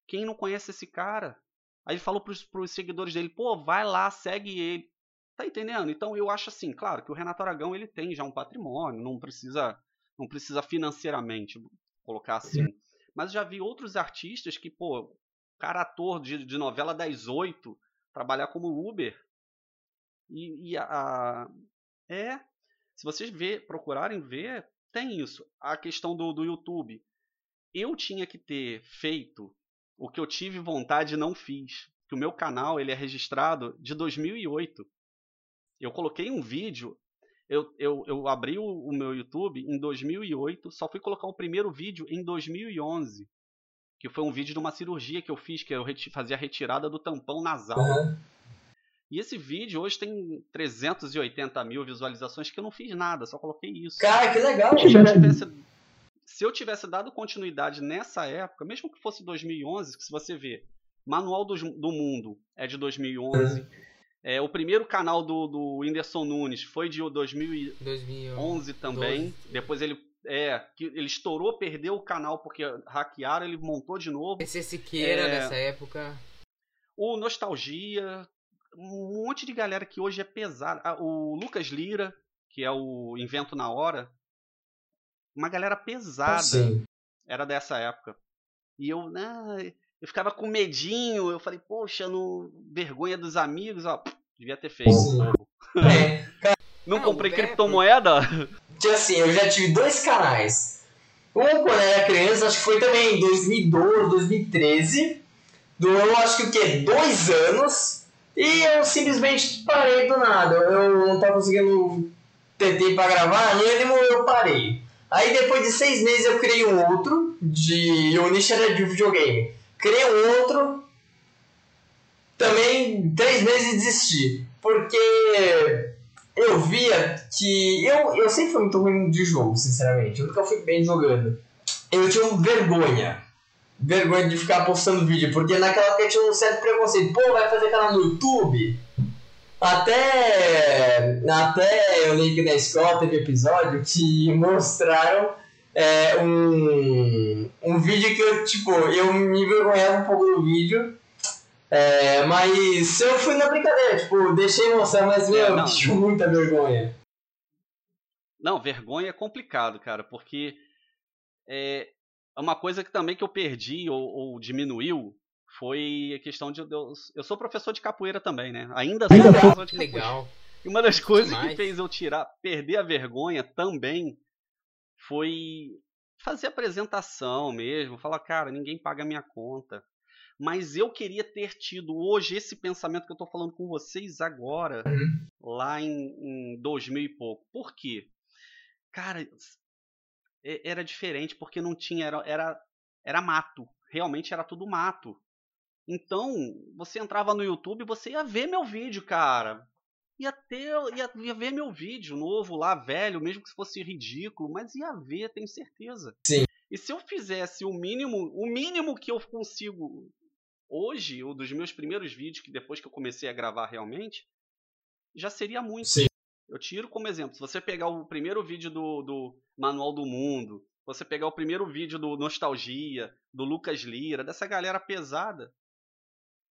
Quem não conhece esse cara? Aí ele falou pros, pros seguidores dele, pô, vai lá, segue ele. Tá entendendo? Então eu acho assim, claro, que o Renato Aragão ele tem já um patrimônio, não precisa, não precisa financeiramente colocar assim. Mas já vi outros artistas que, pô, cara ator de, de novela das oito, trabalhar como Uber. E, e a, a- é, se vocês ver, procurarem ver, tem isso. A questão do, do YouTube. Eu tinha que ter feito o que eu tive vontade e não fiz. Que o meu canal ele é registrado de 2008. Eu coloquei um vídeo. Eu, eu, eu abri o, o meu YouTube em 2008. Só fui colocar o primeiro vídeo em 2011. Que foi um vídeo de uma cirurgia que eu fiz, que eu reti- fazia a retirada do tampão nasal. Aham. E esse vídeo hoje tem 380 mil visualizações que eu não fiz nada, só coloquei isso. Cara, que legal. Se eu tivesse, se eu tivesse dado continuidade nessa época, mesmo que fosse 2011, que se você vê, Manual do, do Mundo é de 2011, é, o primeiro canal do, do Whindersson Nunes foi de 2011 2011 também, 12. depois ele é, que ele estourou, perdeu o canal porque hackearam, ele montou de novo. PC Siqueira É. dessa época. O Nostalgia, um monte de galera que hoje é pesada. Ah, O Lucas Lira, que é o Invento na Hora. Uma galera pesada. Sim. Era dessa época. E eu, né, eu ficava com medinho, eu falei, poxa, no vergonha dos amigos, ó, devia ter feito. Sim. É, Não Ah, comprei criptomoeda? Tinha assim, eu já tive dois canais. Um quando eu era criança, acho que foi também em 2012, 2013. Durou acho que o quê? Dois anos. E eu simplesmente parei do nada. Eu não tava conseguindo ter tempo pra gravar ânimo, eu parei. Aí depois de seis meses eu criei um outro, de. O nicho era de videogame. Criei um outro. Também três meses desisti. Porque eu via que. Eu, eu sempre fui muito ruim de jogo, sinceramente. Eu nunca fui bem jogando. Eu tinha vergonha. Vergonha de ficar postando vídeo, porque naquela época eu tinha um certo preconceito. Pô, vai fazer canal no YouTube? Até. Até eu lembro que na escola teve episódio que mostraram é, um, um vídeo que eu, tipo, eu me envergonhava um pouco do vídeo. É, mas eu fui na brincadeira, tipo, deixei mostrar, mas meu, É, não. tinha muita vergonha. Não, vergonha é complicado, cara, porque é uma coisa que também que eu perdi ou, ou diminuiu foi a questão de eu, eu sou professor de capoeira também, né? Ainda sou professor de Que capoeira. legal. E uma das coisas que Demais. fez eu tirar, perder a vergonha também foi fazer apresentação mesmo, falar, cara, ninguém paga minha conta. Mas eu queria ter tido hoje esse pensamento que eu tô falando com vocês agora, lá em, em 2000 e pouco. Por quê? Cara, era diferente porque não tinha, era, era, era mato. Realmente era tudo mato. Então, você entrava no YouTube e você ia ver meu vídeo, cara ia ter, ia, ia ver meu vídeo novo lá, velho, mesmo que fosse ridículo, mas ia ver, tenho certeza. Sim. E se eu fizesse o mínimo, o mínimo que eu consigo hoje, ou dos meus primeiros vídeos, que depois que eu comecei a gravar realmente, já seria muito. Sim. Eu tiro como exemplo, se você pegar o primeiro vídeo do, do Manual do Mundo, você pegar o primeiro vídeo do Nostalgia, do Lucas Lira, dessa galera pesada,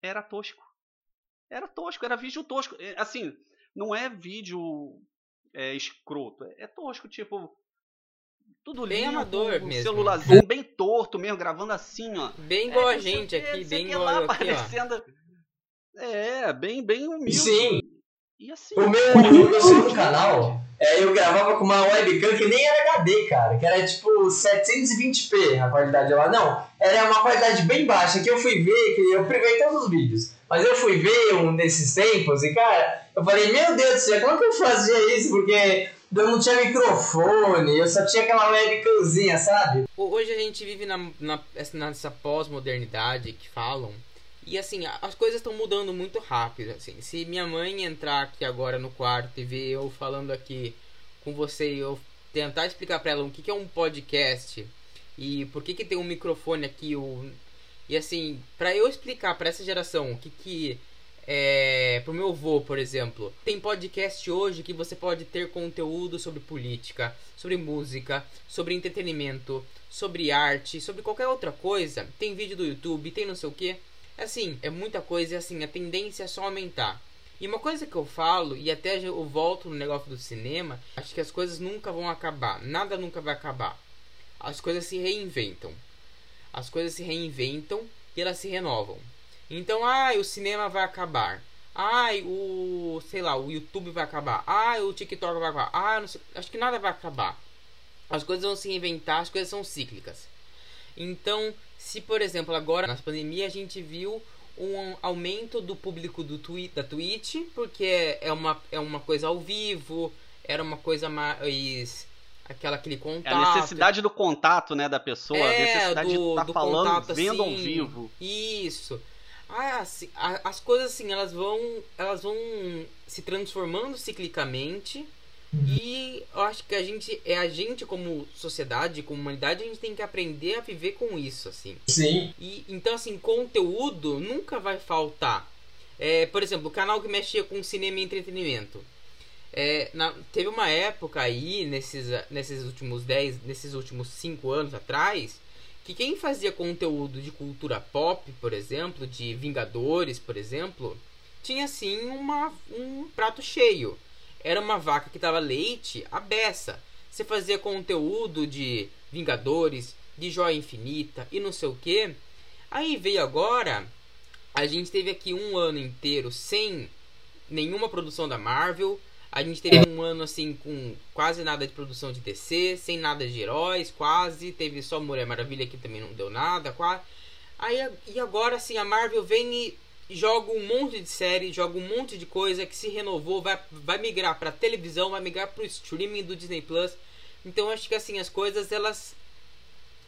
era tosco. Era tosco, era vídeo tosco. É, Assim, não é vídeo é, escroto, é, é tosco, tipo. Tudo Bem limpo, amador um mesmo. celularzinho bem torto mesmo, gravando assim, ó. Bem igual É, a sei o gente aqui, bem igual lá, aqui, ó. É, bem, bem humilde. Sim. E assim. O meu, o meu segundo canal, é, eu gravava com uma webcam que nem era HD, cara, que era tipo 720p a qualidade lá. Não, era uma qualidade bem baixa, que eu fui ver, que eu privei todos os vídeos. Mas eu fui ver um desses tempos e, cara, eu falei, meu Deus do céu, como que eu fazia isso? Porque eu não tinha microfone, eu só tinha aquela webcamzinha, sabe? Hoje a gente vive na, na- nessa pós-modernidade que falam. E assim, as coisas estão mudando muito rápido. Assim. Se minha mãe entrar aqui agora no quarto e ver eu falando aqui com você e eu tentar explicar pra ela o que, que é um podcast e por que, que tem um microfone aqui. O... E assim, pra eu explicar pra essa geração o que, que é. Pro meu avô, por exemplo, tem podcast hoje que você pode ter conteúdo sobre política, sobre música, sobre entretenimento, sobre arte, sobre qualquer outra coisa. Tem vídeo do YouTube, tem não sei o que. Assim, é muita coisa e assim, a tendência é só aumentar. E uma coisa que eu falo, e até eu volto no negócio do cinema, acho que as coisas nunca vão acabar. Nada nunca vai acabar. As coisas se reinventam. As coisas se reinventam e elas se renovam. Então, ai, o cinema vai acabar. Ai, o, sei lá, o YouTube vai acabar. Ai, o TikTok vai acabar. Não sei, acho que nada vai acabar. As coisas vão se reinventar, as coisas são cíclicas. Então, se por exemplo agora na pandemia a gente viu um aumento do público do twi da Twitch, porque é uma, é uma coisa ao vivo, era uma coisa mais aquela aquele É contato. a necessidade do contato, né, da pessoa, a É, necessidade do- de estar do falando, contato, vendo ao assim. vivo. Isso. Ah, assim, a- as coisas assim, elas vão, elas vão se transformando ciclicamente. E eu acho que a gente, é a gente como sociedade, como humanidade, a gente tem que aprender a viver com isso, assim. Sim. E então assim, conteúdo nunca vai faltar. É, por exemplo, o canal que mexia com cinema e entretenimento. É, na- teve uma época aí, nesses, nesses últimos 10, nesses últimos 5 anos atrás, que quem fazia conteúdo de cultura pop, por exemplo, de Vingadores, por exemplo, tinha sim uma, um prato cheio. Era uma vaca que dava leite à beça. Você fazia conteúdo de Vingadores, de joia infinita e não sei o que. Aí veio agora, a gente teve aqui um ano inteiro sem nenhuma produção da Marvel. A gente teve um ano assim com quase nada de produção de DC, sem nada de heróis, quase. Teve só Mulher Maravilha que também não deu nada, quase. Aí e agora assim a Marvel vem e joga um monte de série, joga um monte de coisa que se renovou, vai, vai migrar para televisão, vai migrar para o streaming do Disney Plus. Então acho que assim as coisas elas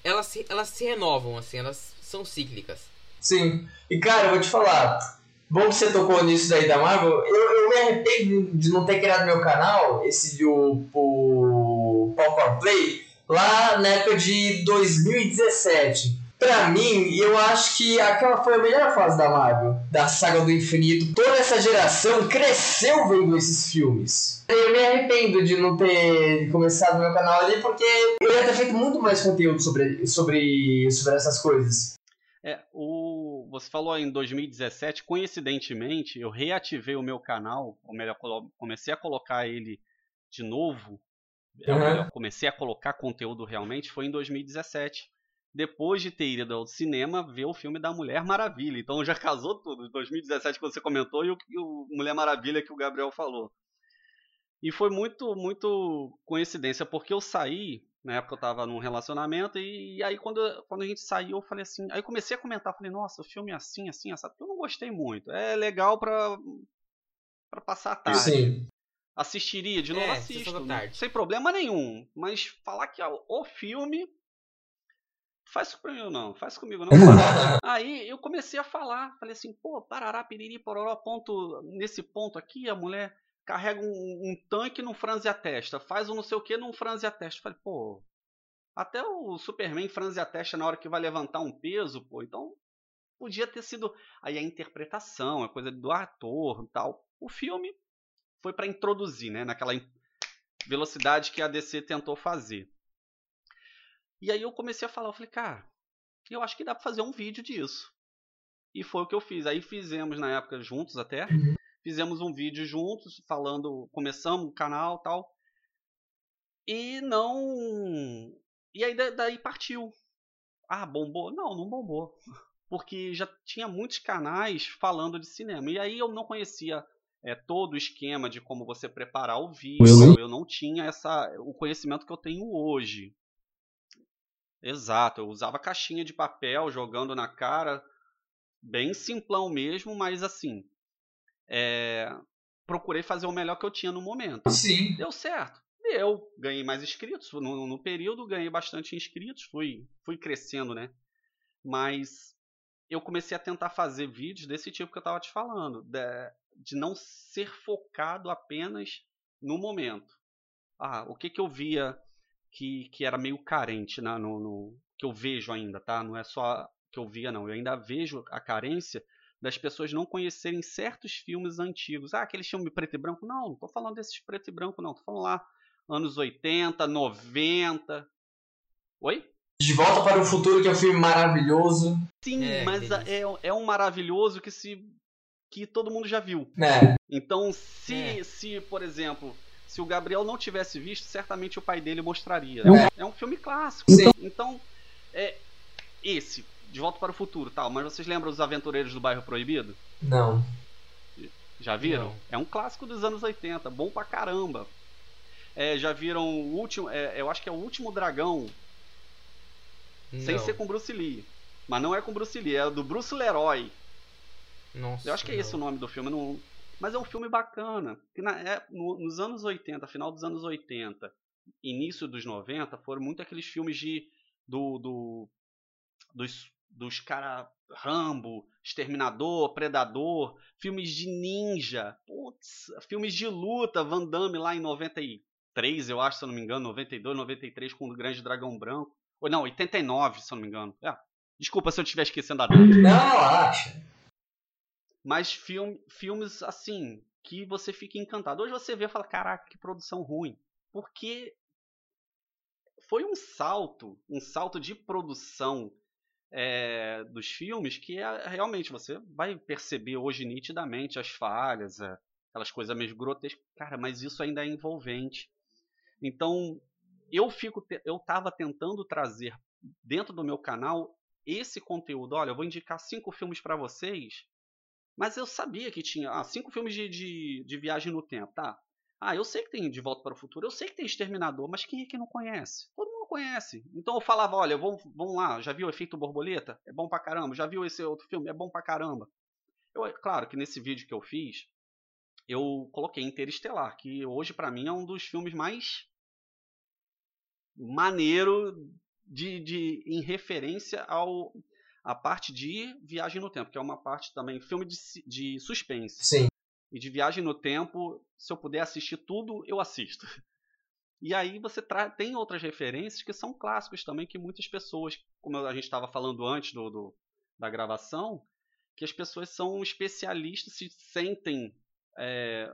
elas elas se renovam assim, elas são cíclicas. Sim. E cara, eu vou te falar, bom que você tocou nisso daí da Marvel. Eu, eu me arrependo de não ter criado meu canal, esse do o Popcorn Play, lá na época de 2017. Pra mim, eu acho que aquela foi a melhor fase da Marvel, da saga do infinito. Toda essa geração cresceu vendo esses filmes. Eu me arrependo de não ter começado meu canal ali, porque eu ia ter feito muito mais conteúdo sobre, sobre, sobre essas coisas. É, o, você falou em 2017, coincidentemente, eu reativei o meu canal, ou melhor, comecei a colocar ele de novo, uhum. melhor, comecei a colocar conteúdo realmente, foi em 2017 depois de ter ido ao cinema ver o filme da Mulher Maravilha. Então já casou tudo. 2017 que você comentou e o, e o Mulher Maravilha que o Gabriel falou. E foi muito, muito coincidência, porque eu saí, na época eu tava num relacionamento, e, e, aí quando, quando a gente saiu, eu falei assim, aí comecei a comentar, falei, nossa, o filme é assim, assim, essa. Eu não gostei muito. É legal pra, pra passar a tarde. Sim. Assistiria de novo, é, assisto. Sem problema nenhum. Mas falar que ó, o filme faz isso comigo não, faz comigo não. Aí eu comecei a falar, falei assim, pô, parará, piriri, pororó, ponto, nesse ponto aqui a mulher carrega um, um tanque não franze a testa, faz um não sei o que não franze a testa. Falei, pô, até o Superman franze a testa na hora que vai levantar um peso, pô, então podia ter sido aí a interpretação, a coisa do ator e tal. O filme foi para introduzir, né, naquela velocidade que a DC tentou fazer. E aí eu comecei a falar, eu falei, cara, eu acho que dá pra fazer um vídeo disso. E foi o que eu fiz. Aí fizemos na época juntos até. Uhum. Fizemos um vídeo juntos, falando, começamos o canal tal. E não. E aí daí partiu. Ah, bombou? Não, não bombou. Porque já tinha muitos canais falando de cinema. E aí eu não conhecia é, todo o esquema de como você preparar o vídeo. Eu não, eu não tinha essa, o conhecimento que eu tenho hoje. Exato, eu usava caixinha de papel jogando na cara, bem simplão mesmo, mas assim, é... procurei fazer o melhor que eu tinha no momento. Sim. Deu certo. Deu, ganhei mais inscritos, no, no período ganhei bastante inscritos, fui, fui crescendo, né? Mas eu comecei a tentar fazer vídeos desse tipo que eu estava te falando, de, de não ser focado apenas no momento. Ah, o que, que eu via que, que era meio carente né, no, no, que eu vejo ainda, tá? Não é só que eu via, não. Eu ainda vejo a carência das pessoas não conhecerem certos filmes antigos. Ah, aquele filme preto e branco. Não, não tô falando desses preto e branco, não. Tô falando lá anos 80, 90. Oi? De Volta para o Futuro, que é um filme maravilhoso. Sim, é, mas é, é um maravilhoso que se que todo mundo já viu. É. Então, se, é. se por exemplo, se o Gabriel não tivesse visto, certamente o pai dele mostraria. É um, é um filme clássico. Sim. Então, é esse, De Volta para o Futuro, tal. Mas vocês lembram dos Aventureiros do Bairro Proibido? Não. Já viram? Não. É um clássico dos anos 80, bom pra caramba. É, já viram o último, é, eu acho que é o último dragão, não. sem ser com Bruce Lee. Mas não é com Bruce Lee, é do Bruce Leroy. Nossa, eu acho que é esse o nome do filme, não, mas é um filme bacana. Que na, é, no, nos anos 80, final dos anos 80, início dos 90, foram muito aqueles filmes de. do. do dos, dos cara Rambo, Exterminador, Predador, filmes de ninja, putz, filmes de luta, Van Damme lá em 93, eu acho, se eu não me engano, 92, 93 com o Grande Dragão Branco. Ou não, 89, se eu não me engano. É, desculpa se eu estiver esquecendo a data. Não, acha mas filme, filmes assim que você fica encantado. Hoje você vê e fala, caraca, que produção ruim. Porque foi um salto, um salto de produção é, dos filmes que é, realmente você vai perceber hoje nitidamente as falhas, é, aquelas coisas meio grotescas. Cara, mas isso ainda é envolvente. Então, eu fico eu estava tentando trazer dentro do meu canal esse conteúdo. Olha, eu vou indicar cinco filmes para vocês, mas eu sabia que tinha ah, cinco filmes de, de, de viagem no tempo, tá? Ah, eu sei que tem De Volta para o Futuro, eu sei que tem Exterminador, mas quem é que não conhece? Todo mundo conhece. Então eu falava, olha, vamos, vamos lá, já viu o Efeito Borboleta? É bom pra caramba. Já viu esse outro filme? É bom pra caramba. Eu, é claro que nesse vídeo que eu fiz, eu coloquei Interestelar, que hoje para mim é um dos filmes mais maneiro de, de em referência ao a parte de viagem no tempo, que é uma parte também filme de, de suspense. Sim. E de viagem no tempo, se eu puder assistir tudo, eu assisto. E aí você tem outras referências que são clássicos também, que muitas pessoas, como a gente estava falando antes do, do, da gravação, que as pessoas são especialistas, se sentem é,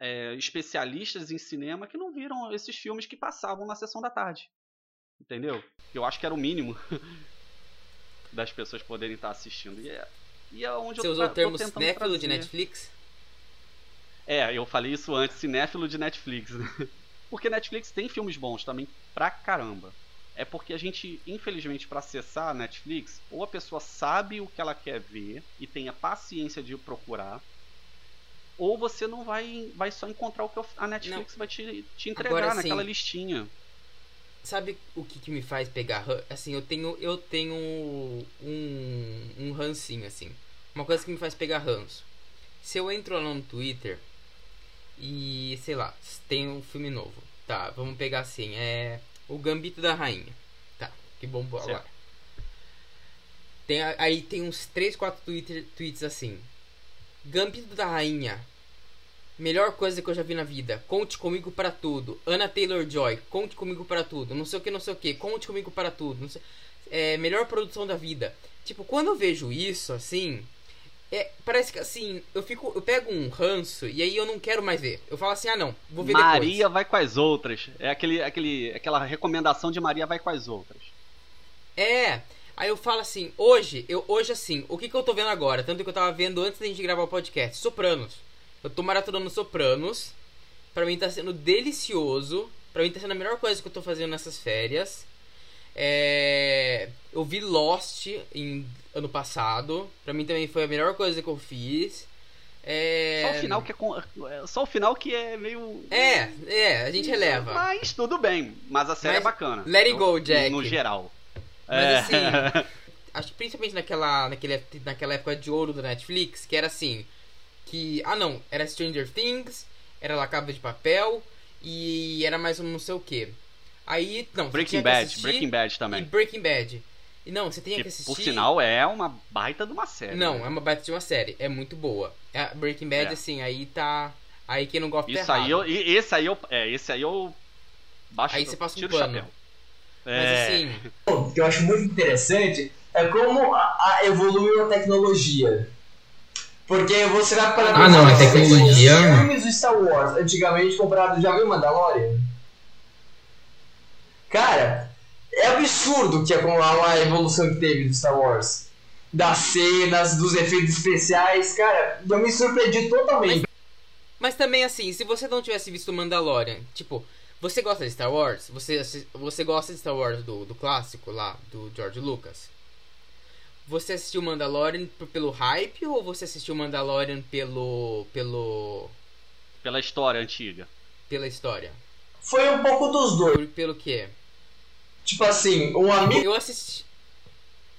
é, especialistas em cinema que não viram esses filmes que passavam na sessão da tarde. Entendeu? Eu acho que era o mínimo das pessoas poderem estar assistindo. E é, e é onde Você eu usou o termo cinéfilo de Netflix? É, eu falei isso antes, cinéfilo de Netflix. Né? Porque Netflix tem filmes bons também pra caramba. É porque a gente, infelizmente, para acessar a Netflix, ou a pessoa sabe o que ela quer ver e tem a paciência de procurar, ou você não vai, vai só encontrar o que a Netflix não. vai te, te entregar Agora, naquela assim, listinha. Sabe o que, que me faz pegar? Assim, eu tenho, eu tenho um, um rancinho, assim. Uma coisa que me faz pegar ranço. Se eu entro lá no Twitter e, sei lá, tem um filme novo. Tá, vamos pegar assim, é o Gambito da Rainha. Tá, que bom agora. Tem, aí tem uns 3, 4 Twitter, tweets assim. Gambito da Rainha. Melhor coisa que eu já vi na vida. Conte comigo para tudo. Anna Taylor Joy. Conte comigo para tudo. Não sei o que, não sei o que. Conte comigo para tudo. Sei... É, melhor produção da vida. Tipo, quando eu vejo isso, assim, é, parece que assim, eu fico. Eu pego um ranço e aí eu não quero mais ver. Eu falo assim, ah não, vou ver Maria depois. Maria vai com as outras. É aquele, aquele, aquela recomendação de Maria vai com as outras. É. Aí eu falo assim, hoje, eu hoje assim, o que, que eu tô vendo agora? Tanto que eu tava vendo antes da gente gravar o podcast, Sopranos. Eu tô maratonando Sopranos. Pra mim tá sendo delicioso. Pra mim tá sendo a melhor coisa que eu tô fazendo nessas férias. É... Eu vi Lost em ano passado. Pra mim também foi a melhor coisa que eu fiz. É... Só o final que é, com... só o final que é meio é é a gente releva mas tudo bem mas a série é mas, é bacana let it go Jack no, no geral mas é. assim acho que principalmente naquela naquele, naquela época de ouro da Netflix que era assim que ah não era Stranger Things era La Casa de Papel e era mais um não sei o que aí não Breaking Bad Breaking Bad também Breaking Bad e não, você tem que, que assistir. Por sinal, é uma baita de uma série. Não, né? é uma baita de uma série. É muito boa. A Breaking Bad, é. assim, aí tá. Aí quem não gosta Isso aí eu. Esse aí eu. É, esse aí eu. Baixo, aí você passa um pano. Mas é... assim. O que eu acho muito interessante é como a, a evoluiu a tecnologia. Porque você vai para Ah, não, a tecnologia. Os filmes do Star Wars, antigamente comprado, já viu Mandalorian? Cara, é absurdo que é a evolução que teve do Star Wars. Das cenas, dos efeitos especiais, cara, eu me surpreendi totalmente. Mas, mas também assim, se você não tivesse visto Mandalorian, tipo, você gosta de Star Wars? Você, você gosta de Star Wars do, do clássico lá, do George Lucas? Você assistiu Mandalorian pelo hype ou você assistiu Mandalorian pelo. pelo. Pela história antiga? Pela história. Foi um pouco dos dois. Por, pelo quê? Tipo assim, um amigo. Eu assisti.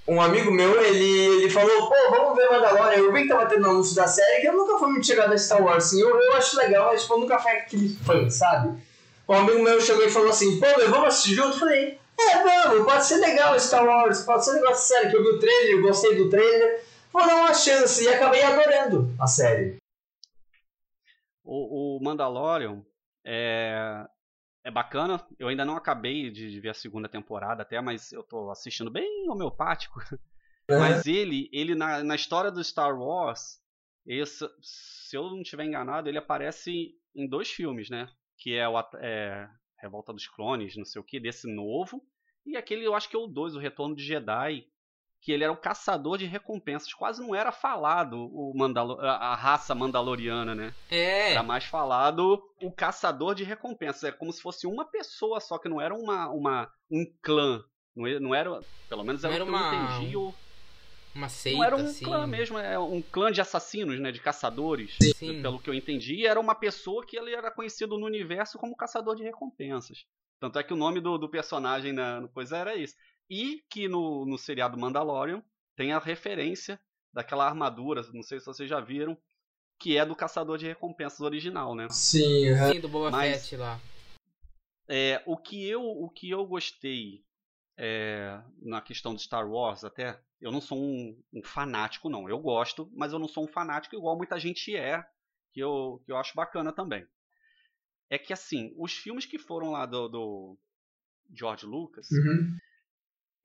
Um amigo meu, ele, ele falou, pô, vamos ver Mandalorian. Eu vi que tava tendo anúncio da série, que eu nunca fui muito chegado a Star Wars, assim. Eu, eu acho legal, mas tipo, eu nunca fui aquele fã, sabe? Um amigo meu chegou e falou assim, pô, meu, vamos assistir junto? Eu falei, é, vamos, pode ser legal Star Wars, pode ser legal essa série, que eu vi o trailer, eu gostei do trailer. Vou dar uma chance e acabei adorando a série. O, o Mandalorian, é, é bacana. Eu ainda não acabei de, ver a segunda temporada até, mas eu tô assistindo bem homeopático. É. Mas ele, ele na, na história do Star Wars, esse, se eu não estiver enganado, ele aparece em dois filmes, né? Que é o é, Revolta dos Clones, não sei o que, desse novo. E aquele, eu acho que é o 2, o Retorno de Jedi, que ele era o caçador de recompensas. Quase não era falado o Mandalo a raça mandaloriana, né? É. Era mais falado o caçador de recompensas. É como se fosse uma pessoa só, que não era uma, uma, um clã, Não, não era, pelo menos era, era o que uma- eu entendi. O, Uma seita, não era um assim. clã mesmo, é um clã de assassinos, né? De caçadores. Sim. Pelo que eu entendi, era uma pessoa que ele era conhecido no universo como caçador de recompensas. Tanto é que o nome do, do personagem na no coisa era esse. E que no, no seriado Mandalorian tem a referência daquela armadura, não sei se vocês já viram, que é do caçador de recompensas original, né? Sim, aham. Sim, do Boba Mas- Fett lá. É, o, que eu, o que eu gostei é, na questão de Star Wars, até, eu não sou um, um fanático, não. Eu gosto, mas eu não sou um fanático igual muita gente é, que eu, que eu acho bacana também. É que, assim, os filmes que foram lá do, do George Lucas, Uhum.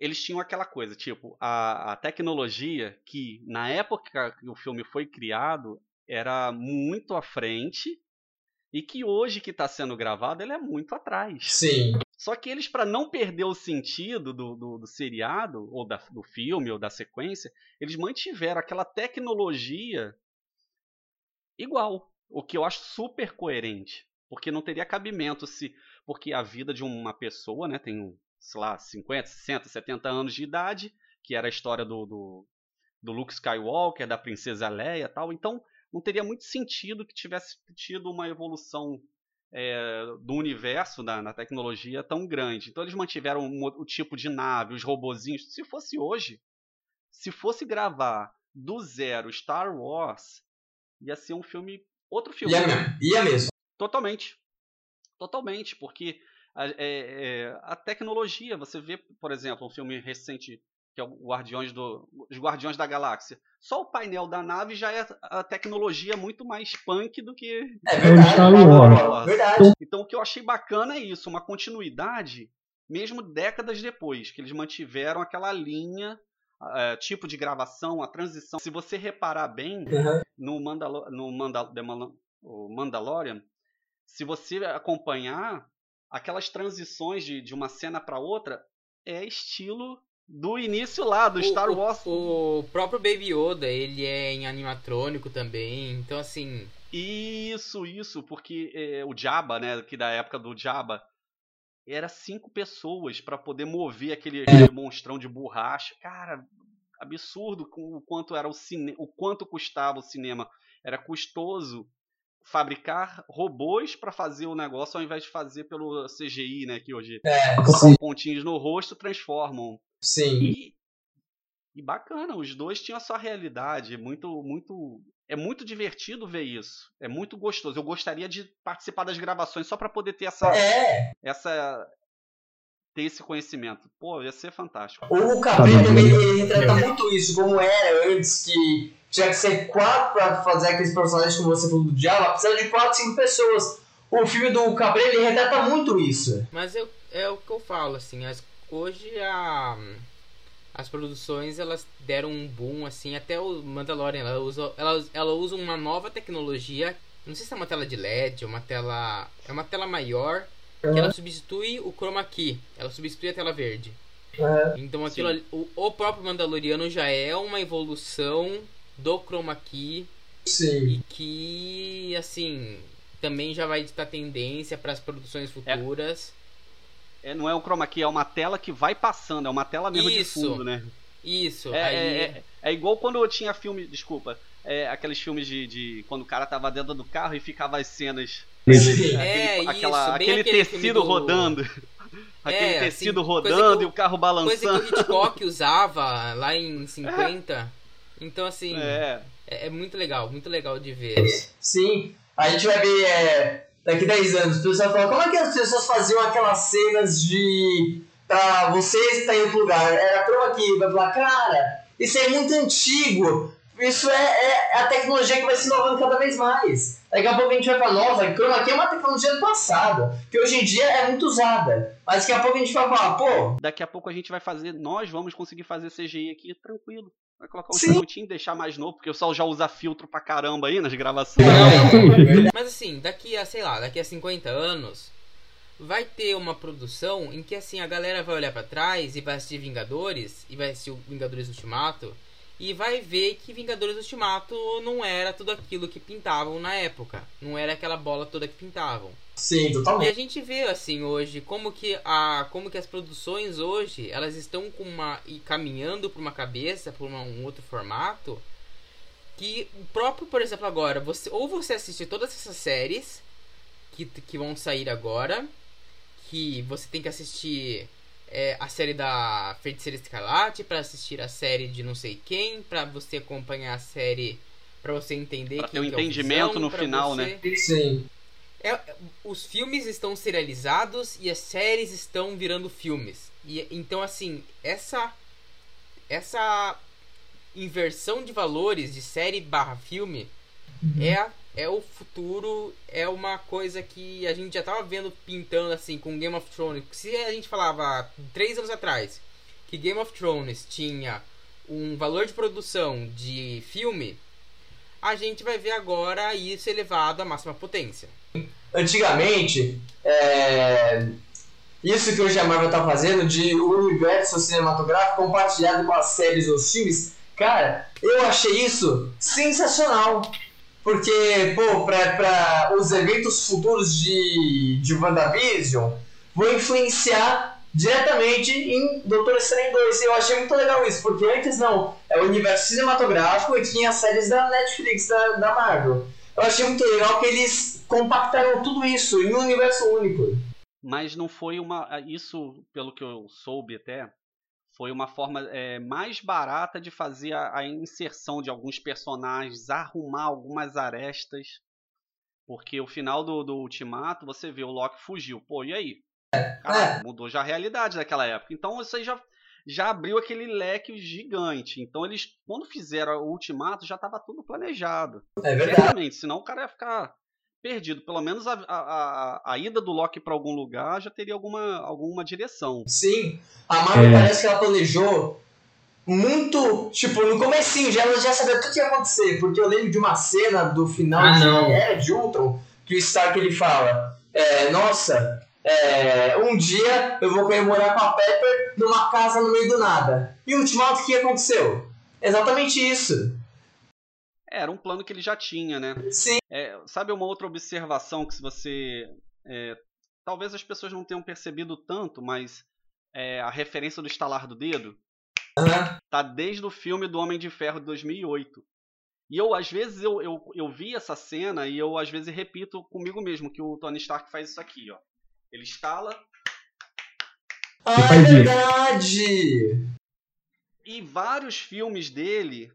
eles tinham aquela coisa, tipo, a, a tecnologia que, na época que o filme foi criado, era muito à frente e que hoje que está sendo gravado, ele é muito atrás. Sim. Só que eles, para não perder o sentido do, do, do seriado, ou da- do filme, ou da sequência, eles mantiveram aquela tecnologia igual. O que eu acho super coerente. Porque não teria cabimento se. Porque a vida de uma pessoa, né, tem, sei lá, 50, 60, 70 anos de idade, que era a história do, do, do Luke Skywalker, da princesa Leia tal. Então, não teria muito sentido que tivesse tido uma evolução é, do universo da, na tecnologia tão grande. Então eles mantiveram o, o tipo de nave, os robozinhos. Se fosse hoje, se fosse gravar do zero Star Wars, ia ser um filme, outro filme. Ia mesmo. Ia mesmo. Totalmente. Totalmente, porque a, é- é, a tecnologia, você vê, por exemplo, um filme recente que é o Guardiões do, os Guardiões da Galáxia. Só o painel da nave já é a tecnologia muito mais punk do que É o verdade. Star Wars. Verdade. então o que eu achei bacana é isso, uma continuidade, mesmo décadas depois, que eles mantiveram aquela linha, eh, tipo de gravação, a transição. Se você reparar bem Uhum. no, Mandalo no Mandal The Mandal- o Mandalorian, se você acompanhar aquelas transições de, de uma cena para outra, é estilo do início lá, do O- Star o- Wars. O próprio Baby Yoda, ele é em animatrônico também. Então, assim. Isso, isso, porque eh, o Jabba, né, que da época do Jabba, era cinco pessoas para poder mover aquele, aquele monstrão de borracha. Cara, absurdo com o quanto era o cine, o quanto custava o cinema. Era custoso fabricar robôs para fazer o negócio ao invés de fazer pelo CGI, né, que hoje É, pontinhos no rosto transformam. Sim. E, e bacana, os dois tinham a sua realidade, muito, muito, é muito divertido ver isso, é muito gostoso. Eu gostaria de participar das gravações só para poder ter essa, É. essa, ter esse conhecimento. Pô, ia ser fantástico. O Tá também bom. ele retrata muito isso, como era antes, que tinha que ser quatro pra fazer aqueles personagens como você falou do Diabo, precisava de quatro, cinco pessoas. O filme do Cabrera ele retrata muito isso. Mas eu, é o que eu falo, assim. As, hoje a. As produções elas deram um boom, assim, até o Mandalorian, ela usa, ela, ela usa uma nova tecnologia. Não sei se é uma tela de LED ou uma tela. É uma tela maior que ela substitui o chroma key. Ela substitui a tela verde. Então aquilo ali, o, o próprio Mandaloriano já é uma evolução do chroma key Sim. e que assim também já vai ditar tendência para as produções futuras. É, não é um chroma key, é uma tela que vai passando, é uma tela mesmo Isso. de fundo, né? Isso, É, aí é, é- é igual quando eu tinha filme, desculpa, é, aqueles filmes de, de quando o cara tava dentro do carro e ficava as cenas Sim. É, aquele, isso, aquela- aquele aquele tecido do- rodando. aquele É, assim, tecido coisa rodando e o- o carro coisa balançando. que o Hitchcock usava lá em 50. Então assim, é. É, é muito legal, muito legal de ver. Sim. A gente vai ver é, daqui 10 anos, o pessoal fala, como é que as pessoas faziam aquelas cenas de. pra você estar em outro lugar? Era chroma key, vai falar, cara, isso é muito antigo. Isso é, é a tecnologia que vai se inovando cada vez mais. Daqui a pouco a gente vai falar, nossa, chroma key é uma tecnologia do passado, que hoje em dia é muito usada. Mas daqui a pouco a gente vai falar, pô, daqui a pouco a gente vai fazer, nós vamos conseguir fazer CGI aqui tranquilo. Vai colocar um Sim. charutinho, deixar mais novo, porque o pessoal já usa filtro pra caramba aí nas gravações. Mas assim, daqui a, sei lá, daqui a 50 anos, vai ter uma produção em que assim a galera vai olhar pra trás e vai assistir Vingadores e vai assistir o Vingadores Ultimato e vai ver que Vingadores Ultimato não era tudo aquilo que pintavam na época. Não era aquela bola toda que pintavam. Sim, E a totalmente. gente vê assim hoje como que a como que as produções hoje, elas estão com uma e caminhando para uma cabeça, para um outro formato que o próprio, por exemplo, agora, você ou você assiste todas essas séries que, que vão sair agora, que você tem que assistir é, a série da Feiticeira Escarlate para assistir a série de não sei quem, para você acompanhar a série para você entender Pra ter um que é o entendimento Visão, no final, você- né? Sim. É, os filmes estão serializados e as séries estão virando filmes. E então assim, essa essa inversão de valores de série barra filme é é o futuro, é uma coisa que a gente já tava vendo pintando assim com Game of Thrones. Se a gente falava três anos atrás que Game of Thrones tinha um valor de produção de filme, a gente vai ver agora isso elevado à máxima potência. Antigamente, é, isso que hoje a Marvel tá fazendo, de o universo cinematográfico compartilhado com as séries ou os filmes, cara, eu achei isso sensacional. Porque, pô, pra os eventos futuros de, de WandaVision vão influenciar diretamente em Doutor Estranho 2. Eu achei muito legal isso, porque antes não, é o universo cinematográfico e tinha as séries da Netflix, da, da Marvel. Eu achei muito legal que eles compactaram tudo isso em um universo único. Mas não foi uma. Isso, pelo que eu soube até, foi uma forma é, mais barata de fazer a, a inserção de alguns personagens, arrumar algumas arestas. Porque o final do, do Ultimato, você vê o Loki fugiu. Pô, e aí? Cara, mudou já a realidade daquela época. Então isso aí já, já abriu aquele leque gigante. Então eles, quando fizeram o Ultimato, já estava tudo planejado. É verdade. Certamente, senão o cara ia ficar perdido. Pelo menos a, a, a, ida do Loki para algum lugar já teria alguma, alguma direção. Sim, a Marvel É. parece que ela planejou muito, tipo, no comecinho, já, ela já sabia tudo que ia acontecer, porque eu lembro de uma cena do final Ah, de não. Era de Ultron, que o Stark ele fala, é, nossa, é, um dia eu vou comemorar com a Pepper numa casa no meio do nada. E o Ultimato, o que aconteceu? Exatamente isso. Era um plano que ele já tinha, né? Sim, É, sabe uma outra observação que se você. é, talvez as pessoas não tenham percebido tanto, mas é, a referência do estalar do dedo aham, tá desde o filme do Homem de Ferro de 2008. E eu, às vezes, eu, eu, eu vi essa cena e eu, às vezes, repito comigo mesmo que o Tony Stark faz isso aqui, ó. Ele estala Ah, é verdade! e vários filmes dele,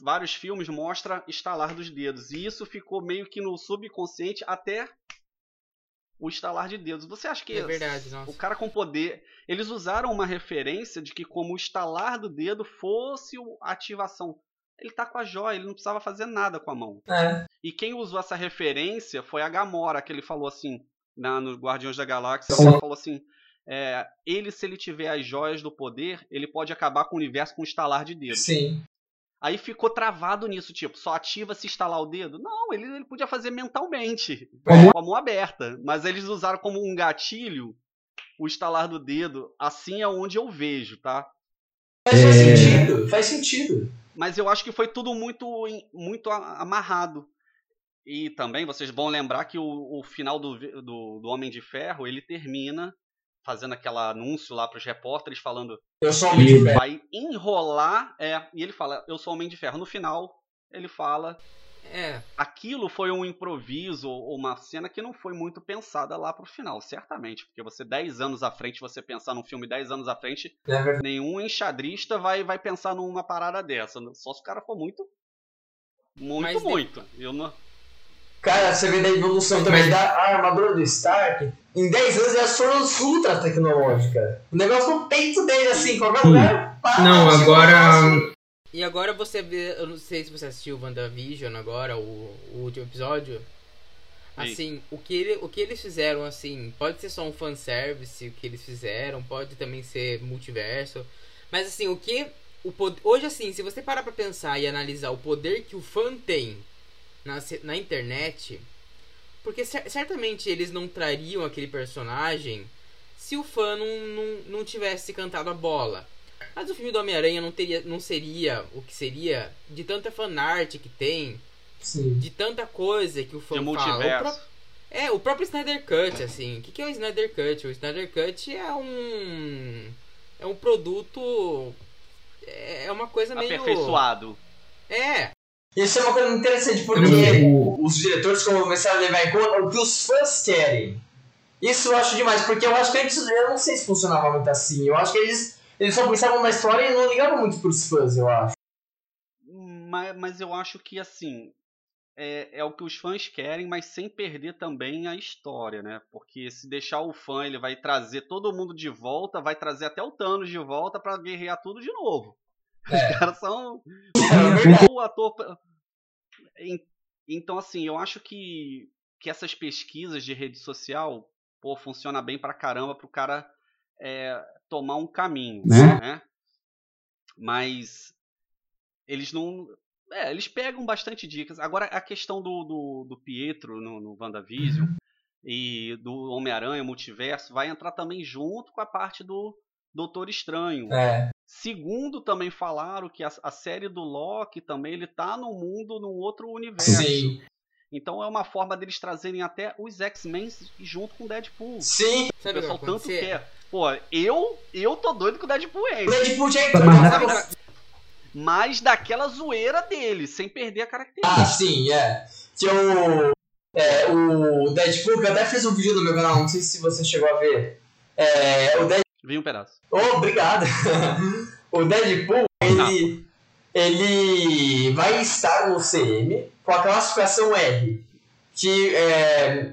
vários filmes mostra estalar dos dedos. E isso ficou meio que no subconsciente até o estalar de dedos. Você acha que É verdade, nossa. o cara com poder, eles usaram uma referência de que como o estalar do dedo fosse a ativação. Ele tá com a joia, ele não precisava fazer nada com a mão. É, E quem usou essa referência foi a Gamora, que ele falou assim, na, no Guardiões da Galáxia, Sim. ele falou assim, é, ele se ele tiver as joias do poder, ele pode acabar com o universo com um estalar de dedo. sim. Aí ficou travado nisso, tipo, só ativa se estalar o dedo? Não, ele, ele podia fazer mentalmente, Como- com a mão aberta. Mas eles usaram como um gatilho o estalar do dedo, assim é onde eu vejo, tá? Mas faz É. sentido, faz sentido. Mas eu acho que foi tudo muito, muito amarrado. E também vocês vão lembrar que o, o final do, do, do Homem de Ferro, ele termina fazendo aquele anúncio lá pros repórteres falando Eu sou homem de ferro. vai enrolar, é, e ele fala, eu sou Homem de Ferro. No final, ele fala, É, aquilo foi um improviso ou uma cena que não foi muito pensada lá pro final, certamente, porque você 10 anos à frente, você pensar num filme 10 anos à frente, É nenhum enxadrista vai, vai pensar numa parada dessa. Só se o cara for muito. Muito, Mas de- muito. Eu não... Cara, você vê da evolução também da armadura do Stark. Em 10 anos já foram ultra tecnológica. O negócio no peito dele, assim, qualquer Sim. lugar. pá, Não, agora. assim. E agora você vê, eu não sei se você assistiu WandaVision agora, o, o último episódio. Assim, o que, ele, o que eles fizeram, assim, pode ser só um fanservice, o que eles fizeram, pode também ser multiverso. Mas assim, o que. O pod... Hoje, assim, se você parar pra pensar e analisar o poder que o fã tem na, na internet. Porque cer- certamente eles não trariam aquele personagem se o fã não, não, não tivesse cantado a bola. Mas o filme do Homem-Aranha não, teria, não seria o que seria de tanta fanart que tem, Sim. de tanta coisa que o fã De fala. O multiverso. pró- É, o próprio Snyder Cut, assim. O que, que é o Snyder Cut? O Snyder Cut é um. É um produto. É uma coisa meio. Aperfeiçoado. É, Isso é uma coisa interessante, porque O- os diretores começaram a levar em conta o que os fãs querem. Isso eu acho demais, porque eu acho que antes, eu não sei se funcionava muito assim. Eu acho que eles, eles só pensavam na história e não ligavam muito pros fãs, eu acho. Mas, mas eu acho que assim. É, é o que os fãs querem, mas sem perder também a história, né? Porque se deixar o fã, ele vai trazer todo mundo de volta, vai trazer até o Thanos de volta pra guerrear tudo de novo. É. Os caras são. É o ator. Então, assim, eu acho que, que essas pesquisas de rede social, pô, funciona bem pra caramba pro cara é, tomar um caminho, Né? né? Mas eles não. É, eles pegam bastante dicas. Agora, a questão do, do, do Pietro no, no WandaVision e do Homem-Aranha, Multiverso, vai entrar também junto com a parte do Doutor Estranho. É. Segundo, também falaram que a, a série do Loki também ele tá no mundo, num outro universo. Sim. Então é uma forma deles trazerem até os X-Men junto com o Deadpool. Sim. O o pessoal tanto acontecer? quer. Pô, eu, eu tô doido com o Deadpool O entra. Deadpool já entrou. Sabe o Mas daquela zoeira dele, sem perder a característica. Ah, sim, é. Que o. É, o Deadpool, que eu até fiz um vídeo no meu canal, não sei se você chegou a ver. É, o Deadpool. Vi um pedaço. Oh, obrigado. o Deadpool, ele. Ele vai estar no CM com a classificação R. Que é.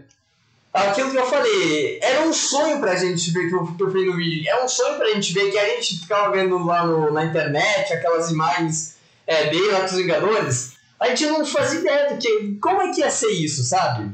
Aquilo que eu falei, era um sonho pra gente ver que eu, que eu fiz no vídeo. É um sonho pra gente ver que a gente ficava vendo lá no- na internet aquelas imagens é, dele lá dos Vingadores. A gente não fazia ideia do que. Como é que ia ser isso, sabe?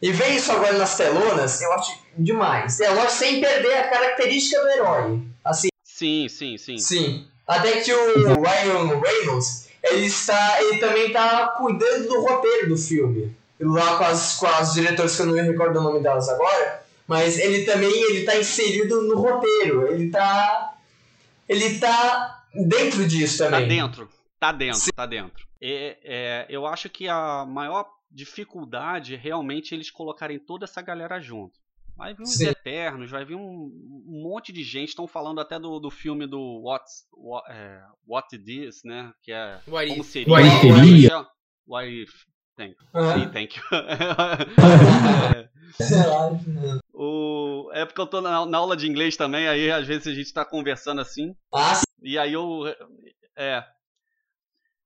E ver isso agora nas telonas, eu acho demais. É, lógico, sem perder a característica do herói. Assim, Sim, sim, sim. sim. Até que o Ryan Reynolds, ele, está, ele também está cuidando do roteiro do filme. Lá com as, com as diretoras, que eu não me recordo o nome delas agora. Mas ele também ele tá inserido no roteiro. Ele tá. Ele tá dentro disso Tá também. dentro. Tá dentro, tá dentro. É, é, eu acho que a maior dificuldade é realmente eles colocarem toda essa galera junto. Vai vir os Sim. Eternos, vai vir um, um monte de gente. Estão falando até do, do filme do What's, What, é, What It Is, né? Que é What como if? seria. What if seria? What if. Thank you. Ah, Sim, thank you. É, o, é porque eu tô na, na aula de inglês também, aí às vezes a gente tá conversando assim. Ah. E aí eu. É.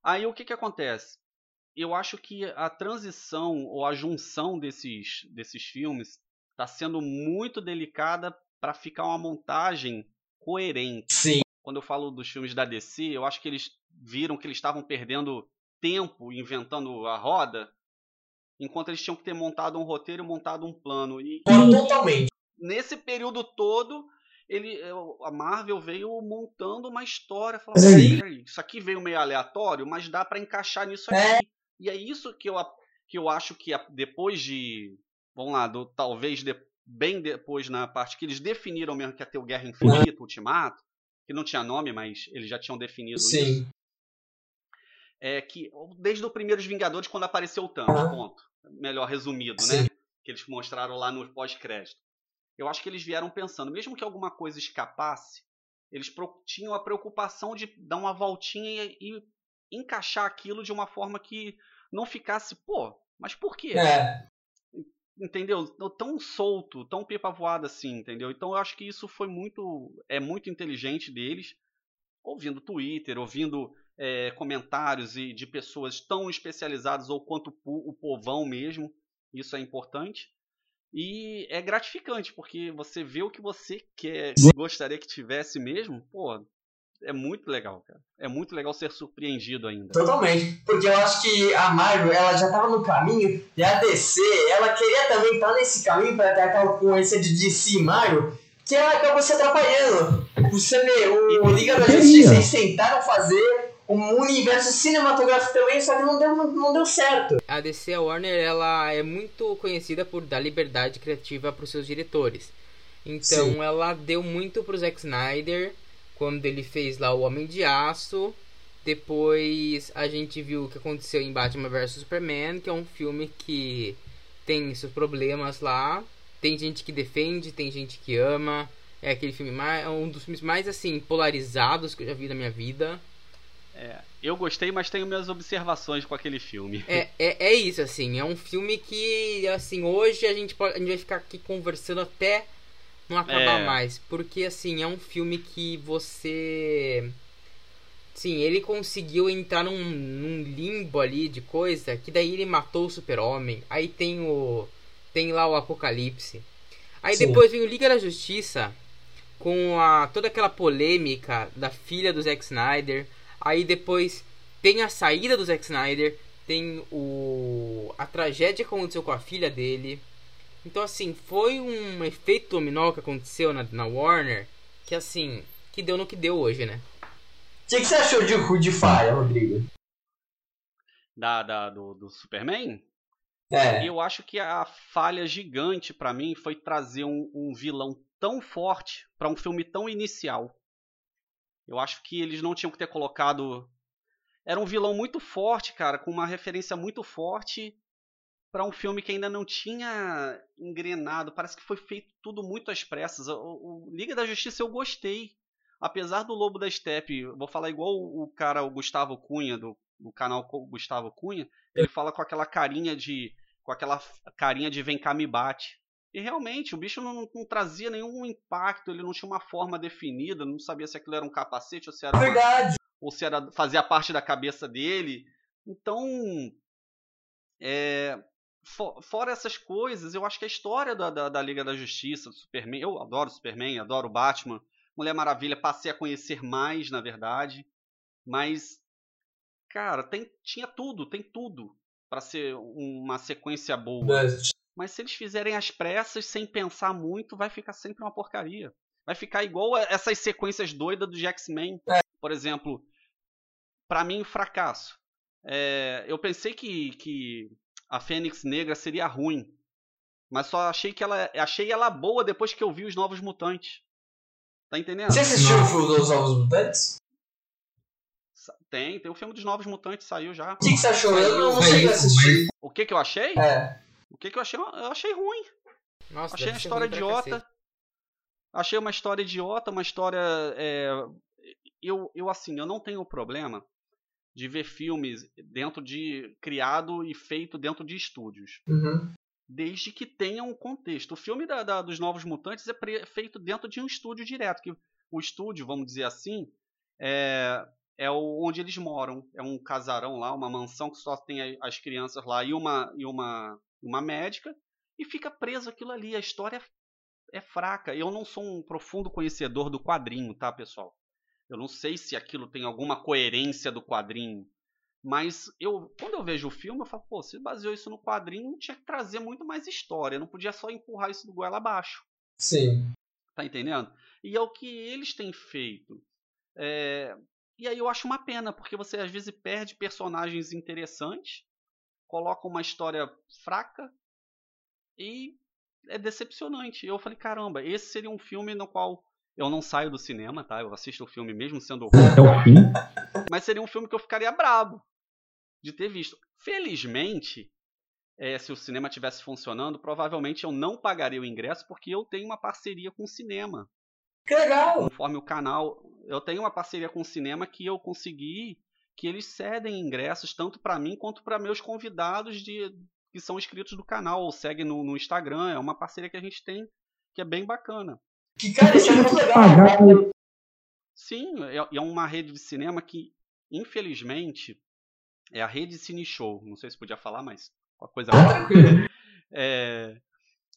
Aí o que que acontece? Eu acho que a transição ou a junção desses, desses filmes está sendo muito delicada para ficar uma montagem coerente. sim. Quando eu falo dos filmes da DC, eu acho que eles viram que eles estavam perdendo tempo inventando a roda, enquanto eles tinham que ter montado um roteiro e montado um plano. E Totalmente. nesse período todo, ele, eu- a Marvel veio montando uma história. Falou, Sim. "Peraí, isso aqui veio meio aleatório, mas dá pra encaixar nisso É. aqui. E é isso que eu, que eu acho que depois de. Vamos lá, do- talvez de- bem depois na parte que eles definiram mesmo que ia ter o Guerra Infinita, Ultimato, que não tinha nome, mas eles já tinham definido isso Sim. é que desde o primeiros Vingadores quando apareceu o Thanos, ponto. Melhor resumido, Sim. né? Que eles mostraram lá no pós-crédito. Eu acho que eles vieram pensando, mesmo que alguma coisa escapasse, eles tinham a preocupação de dar uma voltinha e, e encaixar aquilo de uma forma que não ficasse, pô, mas por quê? É. entendeu? Tão solto, tão pipa voada assim, entendeu? Então eu acho que isso foi muito, é muito inteligente deles, ouvindo Twitter, ouvindo é, comentários e de pessoas tão especializadas ou quanto o po- o povão mesmo, isso é importante. E é gratificante, porque você vê o que você quer, gostaria que tivesse mesmo, pô, é muito legal, cara. É muito legal ser surpreendido ainda. Totalmente. Porque eu acho que a Marvel, ela já tava no caminho, e a DC, ela queria também estar nesse caminho para ter aquela concorrência de DC e Marvel, que ela acabou se atrapalhando. Você vê, o Liga da. Justiça, eles tentaram fazer um universo cinematográfico também, só que não deu, não, não deu certo. A DC a Warner ela é muito conhecida por dar liberdade criativa para os seus diretores. Então Sim. ela deu muito pro Zack Snyder quando ele fez lá o Homem de Aço. Depois a gente viu o que aconteceu em Batman vs Superman, que é um filme que tem seus problemas lá. Tem gente que defende, tem gente que ama. É aquele filme mais, é um dos filmes mais assim polarizados que eu já vi na minha vida. É, eu gostei, mas tenho minhas observações com aquele filme. É, é, é isso, assim, é um filme que, assim, hoje a gente, pode, a gente vai ficar aqui conversando até não acabar É. mais. Porque, assim, é um filme que você. Sim, ele conseguiu entrar num, num limbo ali de coisa que daí ele matou o super-homem. Aí tem o. Tem lá o Apocalipse. Aí Sim. depois vem o Liga da Justiça com a, toda aquela polêmica da filha do Zack Snyder. Aí depois tem a saída do Zack Snyder. Tem o. a tragédia que aconteceu com a filha dele. Então, assim, foi um efeito dominó que aconteceu na, na Warner. Que, assim, que deu no que deu hoje, né? O que, que você achou de Fire, Rodrigo? Da, da- do, do Superman, É. eu acho que a falha gigante pra mim foi trazer um, um vilão tão forte pra um filme tão inicial. Eu acho que eles não tinham que ter colocado. Era um vilão muito forte, cara, com uma referência muito forte pra um filme que ainda não tinha engrenado. Parece que foi feito tudo muito às pressas. O, o Liga da Justiça eu gostei. Apesar do Lobo da Steppe, vou falar igual o, cara, o Gustavo Cunha, do, do canal Gustavo Cunha, ele fala com aquela carinha de. com aquela carinha de vem cá me bate. E realmente, o bicho não, não trazia nenhum impacto, ele não tinha uma forma definida, não sabia se aquilo era um capacete ou se era, uma- Verdade. ou se era fazia parte da cabeça dele. Então, é, fo- fora essas coisas, eu acho que a história da, da, da Liga da Justiça, do Superman, eu adoro o Superman, adoro o Batman, Mulher Maravilha, passei a conhecer mais, na verdade, mas, cara, tem, tinha tudo, tem tudo pra ser uma sequência boa. Mas se eles fizerem as pressas sem pensar muito, vai ficar sempre uma porcaria. Vai ficar igual a essas sequências doidas do X-Men. Por exemplo, pra mim, fracasso. É, eu pensei que, que a Fênix Negra seria ruim. Mas só achei que ela. Achei ela boa depois que eu vi os Novos Mutantes. Tá entendendo? Você assistiu o filme dos Novos Mutantes? Tem, tem o filme dos Novos Mutantes, saiu já. O que, que você achou? Eu não, não Mas- cheguei a assistir. O que que eu achei? É. O que que eu achei? Eu achei ruim. Nossa, Achei deve a ser história idiota. Achei uma história idiota, uma história. é, Eu, eu, assim, eu não tenho problema de ver filmes dentro de. criado e feito dentro de estúdios. Uhum. Desde que tenha um contexto. O filme da- da- dos Novos Mutantes é pre- feito dentro de um estúdio direto. Que o estúdio, vamos dizer assim, é, é o, onde eles moram. É um casarão lá, uma mansão que só tem as crianças lá e uma, e uma, uma médica. E fica preso aquilo ali. A história é fraca. Eu não sou um profundo conhecedor do quadrinho, tá, pessoal? Eu não sei se aquilo tem alguma coerência do quadrinho. Mas eu, quando eu vejo o filme, eu falo, pô, se baseou isso no quadrinho, tinha que trazer muito mais história. Não podia só empurrar isso do goela abaixo. Sim. Tá entendendo? E é o que eles têm feito. É, E aí eu acho uma pena, porque você às vezes perde personagens interessantes, coloca uma história fraca e é decepcionante. Eu falei, caramba, esse seria um filme no qual eu não saio do cinema, tá? Eu assisto o filme mesmo sendo ruim, Até o fim. mas seria um filme que eu ficaria brabo de ter visto. Felizmente, é, se o cinema tivesse funcionando, provavelmente eu não pagaria o ingresso porque eu tenho uma parceria com o cinema Que legal. conforme o canal. Eu tenho uma parceria com o cinema que eu consegui que eles cedem ingressos tanto para mim quanto para meus convidados de que são inscritos do canal ou seguem no, no Instagram. É uma parceria que a gente tem que é bem bacana. Que cara, isso é muito legal. Pagar Sim, é, é uma rede de cinema que, infelizmente, é a rede Cine Show. Não sei se podia falar, mas uma coisa. É,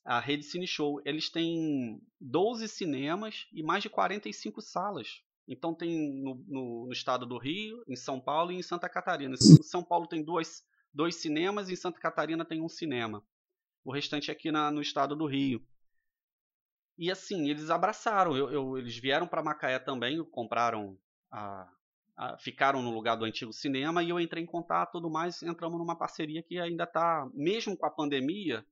a rede Cine Show. Eles têm 12 cinemas e mais de 45 salas. Então tem no, no- no estado do Rio, em São Paulo e em Santa Catarina. Em São Paulo tem duas, dois cinemas e em Santa Catarina tem um cinema. O restante é aqui na- no estado do Rio. E assim, eles abraçaram. Eu- eu- eles vieram para Macaé também, compraram a, a- ficaram no lugar do antigo cinema e eu entrei em contato tudo mais. Entramos numa parceria que ainda está, mesmo com a pandemia,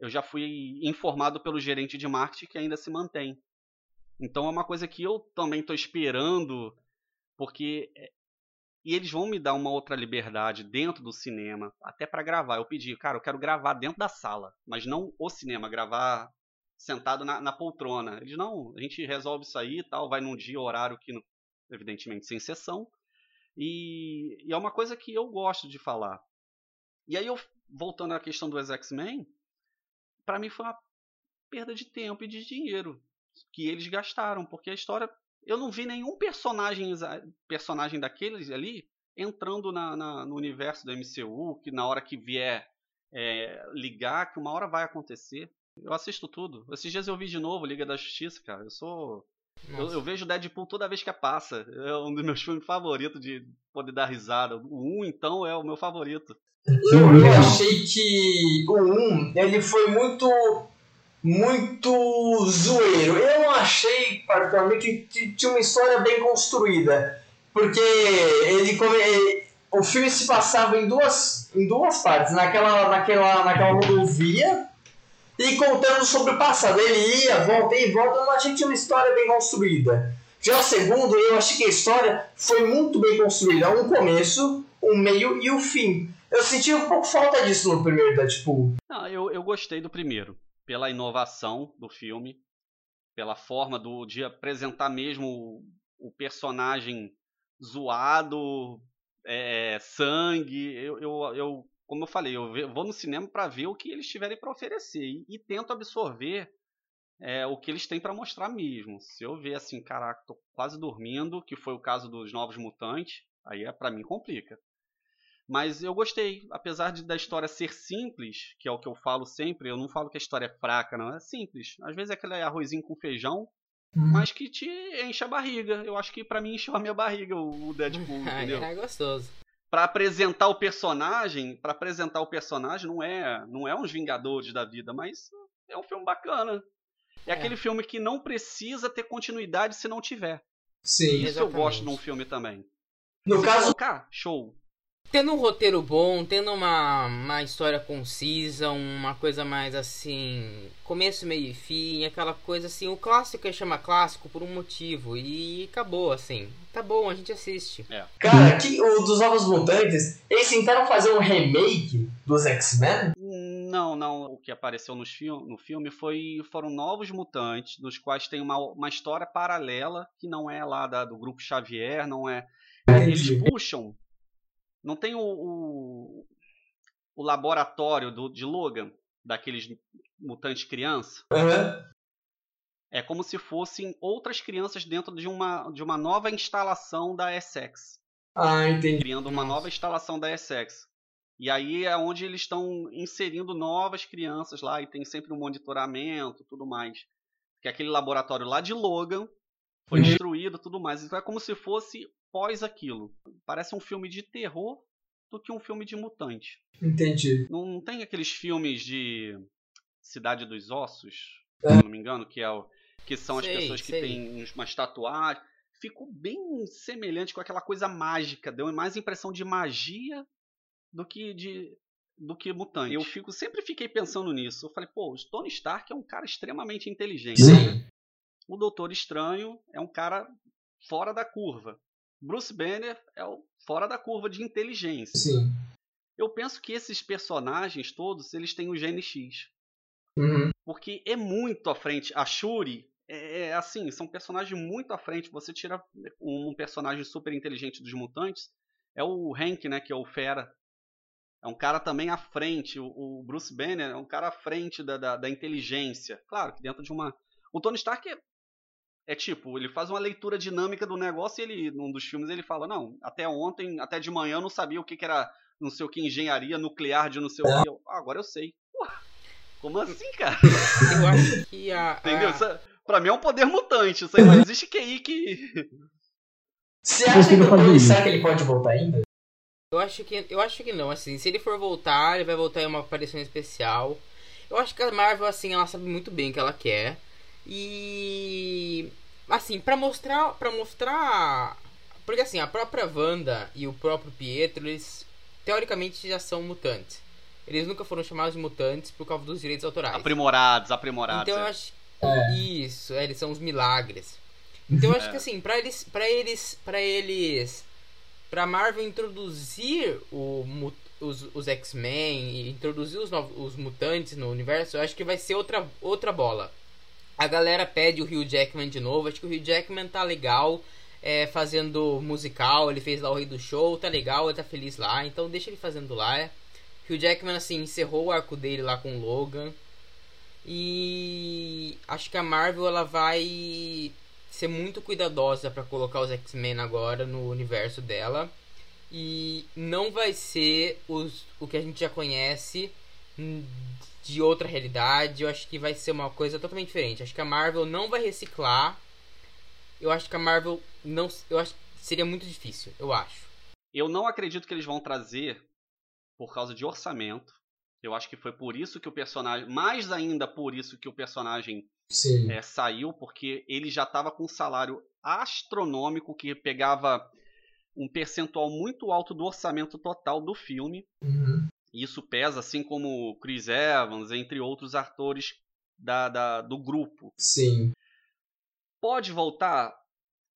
eu já fui informado pelo gerente de marketing que ainda se mantém. Então é uma coisa que eu também tô esperando, porque é, e eles vão me dar uma outra liberdade dentro do cinema, até para gravar. Eu pedi, cara, eu quero gravar dentro da sala, mas não o cinema, gravar sentado na, na poltrona. Eles não, a gente resolve isso aí e tal, vai num dia, horário que, evidentemente, sem sessão. E, e é uma coisa que eu gosto de falar. E aí, eu, voltando à questão do X-Men, para mim foi uma perda de tempo e de dinheiro que eles gastaram, porque a história eu não vi nenhum personagem, personagem daqueles ali entrando na, na, no universo do MCU, que na hora que vier é, ligar, que uma hora vai acontecer. Eu assisto tudo. Esses dias eu vi de novo Liga da Justiça, cara. Eu sou. Eu, eu, vejo Deadpool toda vez que passa. É um dos meus filmes favoritos de poder dar risada. O 1, então, é o meu favorito. Eu, eu achei que o 1 ele foi muito muito zoeiro. Eu não achei, particularmente, que tinha uma história bem construída. Porque ele, o filme se passava em duas, em duas partes. Naquela, naquela, naquela rodovia e contando sobre o passado. Ele ia, volta e volta. Não achei que tinha uma história bem construída. Já o segundo, eu achei que a história foi muito bem construída. Um começo, um meio e o um fim. Eu senti um pouco falta disso no primeiro Deadpool. Não, eu, eu gostei do primeiro pela inovação do filme, pela forma do, de apresentar mesmo o, o personagem zoado, é, sangue. Eu, eu, eu, como eu falei, eu vou no cinema para ver o que eles tiverem para oferecer e, e, tento absorver é, o que eles têm para mostrar mesmo. Se eu ver assim, caraca, tô quase dormindo, que foi o caso dos Novos Mutantes, aí é para mim complica. Mas eu gostei, apesar de, da história ser simples, que é o que eu falo sempre, eu não falo que a história é fraca, não, é simples. Às vezes é aquele arrozinho com feijão, hum. mas que te enche a barriga. Eu acho que para mim encheu a minha barriga o Deadpool, entendeu? é gostoso. Para apresentar o personagem, para apresentar o personagem não é, não é uns Vingadores da vida, mas é um filme bacana. É, é. aquele filme que não precisa ter continuidade se não tiver. Sim, Isso exatamente. eu gosto num filme também. No se caso, colocar, show tendo um roteiro bom, tendo uma, uma história concisa, uma coisa mais assim, começo, meio e fim, aquela coisa assim, o clássico é chama clássico por um motivo e acabou assim. Tá bom, a gente assiste. É. Cara, que, o dos Novos Mutantes, eles tentaram fazer um remake dos X-Men? Não, não. O que apareceu no, filme, no filme foi, foram novos mutantes, dos quais tem uma, uma história paralela, que não é lá da, do grupo Xavier, não é. Eles puxam não tem o, o, o laboratório do, de Logan, daqueles mutantes criança? Uhum. É como se fossem outras crianças dentro de uma, de uma nova instalação da Essex. Ah, entendi. Criando uma nova instalação da Essex. E aí é onde eles estão inserindo novas crianças lá e tem sempre um monitoramento tudo mais. Que aquele laboratório lá de Logan foi uhum. destruído tudo mais. Então é como se fosse pós aquilo. Parece um filme de terror do que um filme de mutante. Entendi. Não, não tem aqueles filmes de Cidade dos Ossos, é. se não me engano, que, é o, que são sei, as pessoas que sei. têm umas tatuagens. Ficou bem semelhante com aquela coisa mágica. Deu mais impressão de magia do que de do que mutante. Eu fico sempre fiquei pensando nisso. Eu falei, pô, o Tony Stark é um cara extremamente inteligente. Sim. O Doutor Estranho é um cara fora da curva. Bruce Banner é o fora da curva de inteligência. Sim. Eu penso que esses personagens todos, eles têm o gene X. Uhum. Porque é muito à frente. A Shuri é, é assim, são personagens muito à frente. Você tira um personagem super inteligente dos mutantes, é o Hank, né, que é o Fera. É um cara também à frente. O, o Bruce Banner é um cara à frente da, da, da, inteligência. Claro que dentro de uma. O Tony Stark é tipo, ele faz uma leitura dinâmica do negócio e ele, num dos filmes, ele fala, não, até ontem, até de manhã eu não sabia o que, que era não sei o que, engenharia nuclear de não sei o que. Ah, agora eu sei. Porra, como assim, cara? Eu acho que a. Entendeu? Isso, é, pra mim é um poder mutante. Isso aí não existe QI que. Você acha que, o será que ele pode voltar ainda? Eu acho que eu acho que não, assim, se ele for voltar, ele vai voltar em uma aparição especial. Eu acho que a Marvel assim, ela sabe muito bem o que ela quer. E assim, para mostrar, para mostrar, porque assim, a própria Wanda e o próprio Pietro, eles teoricamente já são mutantes. Eles nunca foram chamados de mutantes por causa dos direitos autorais. Aprimorados, aprimorados. Então é. eu acho Isso, é, eles são os milagres. Então eu acho É. que assim, pra eles. para eles. para eles. Pra Marvel introduzir o, os, os X-Men e introduzir os, novos, os mutantes no universo, eu acho que vai ser outra, outra bola. A galera pede o Hugh Jackman de novo. Acho que o Hugh Jackman tá legal. É, fazendo musical, ele fez lá o Rei do Show, tá legal, ele tá feliz lá, então deixa ele fazendo lá. Hugh Jackman, assim, encerrou o arco dele lá com o Logan. E acho que a Marvel ela vai ser muito cuidadosa pra colocar os X-Men agora no universo dela. E não vai ser os, o que a gente já conhece de outra realidade. Eu acho que vai ser uma coisa totalmente diferente. Acho que a Marvel não vai reciclar. Eu acho que a Marvel não. Eu acho que seria muito difícil, eu acho. Eu não acredito que eles vão trazer por causa de orçamento. Eu acho que foi por isso que o personagem, mais ainda por isso que o personagem Sim. é, saiu, porque ele já estava com um salário astronômico que pegava um percentual muito alto do orçamento total do filme. Uhum. Isso pesa, assim como o Chris Evans, entre outros atores da, da- do grupo. Sim. Pode voltar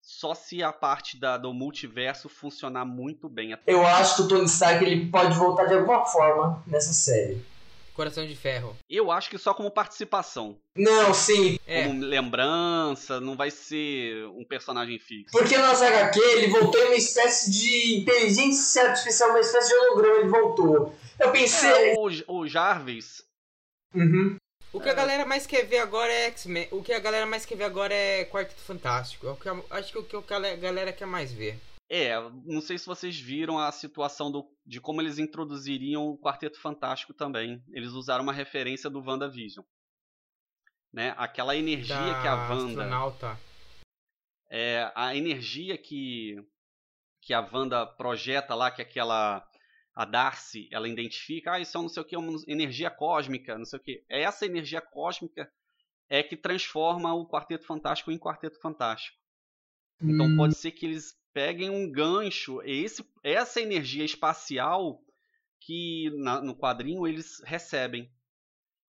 só se a parte da- do multiverso funcionar muito bem. Eu acho que o Tony Stark ele pode voltar de alguma forma nessa série. Coração de Ferro. Eu acho que só como participação. Não, sim. É, Como lembrança, não vai ser um personagem fixo. Porque na saga HQ ele voltou em uma espécie de inteligência artificial, uma espécie de holograma, ele voltou. Eu pensei. É, o, o Jarvis, Uhum. O que a galera mais quer ver agora é X-Men. O que a galera mais quer ver agora é Quarteto Fantástico. É o que a- acho que o que a galera quer mais ver. É, não sei se vocês viram a situação do, de como eles introduziriam o Quarteto Fantástico também. Eles usaram uma referência do WandaVision. Né? Aquela energia Da que a Wanda. astronauta. É, a energia que, que a Wanda projeta lá, que aquela. A Darcy, ela identifica, ah, isso é um não sei o que, uma energia cósmica, não sei o que. É essa energia cósmica é que transforma o Quarteto Fantástico em Quarteto Fantástico. Então Hum, pode ser que eles peguem um gancho, esse, essa energia espacial que na- no quadrinho eles recebem.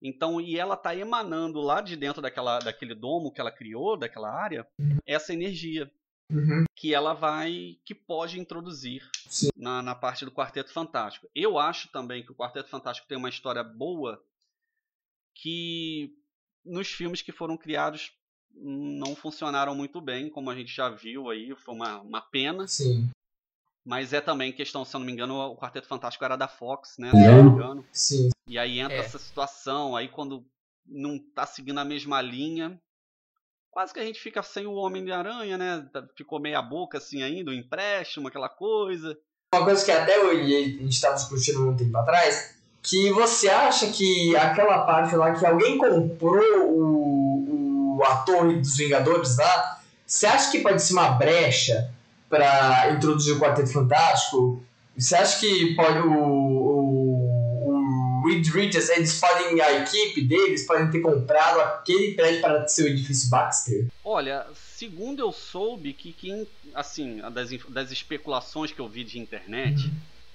Então, e ela tá emanando lá de dentro daquela, daquele domo que ela criou, daquela área, essa energia uhum. que ela vai, que pode introduzir na, na parte do Quarteto Fantástico. Eu acho também que o Quarteto Fantástico tem uma história boa que nos filmes que foram criados não funcionaram muito bem, como a gente já viu aí, foi uma, uma pena. Sim, Mas é também questão, se eu não me engano, o Quarteto Fantástico era da Fox, né? Se eu não me engano. sim. E aí entra É. essa situação, aí quando não tá seguindo a mesma linha, quase que a gente fica sem o Homem-Aranha, né? Tá- Ficou meia boca assim ainda, o empréstimo, aquela coisa. Uma coisa que até eu e a gente estava discutindo um tempo atrás, que você acha que aquela parte lá que alguém comprou o, o a torre dos Vingadores lá, você acha que pode ser uma brecha para introduzir o Quarteto Fantástico? Você acha que pode o, o, o Reed Richards, eles podem, a equipe deles podem ter comprado aquele prédio para ser o edifício Baxter? Olha, segundo eu soube que quem, assim, das, das especulações que eu vi de internet,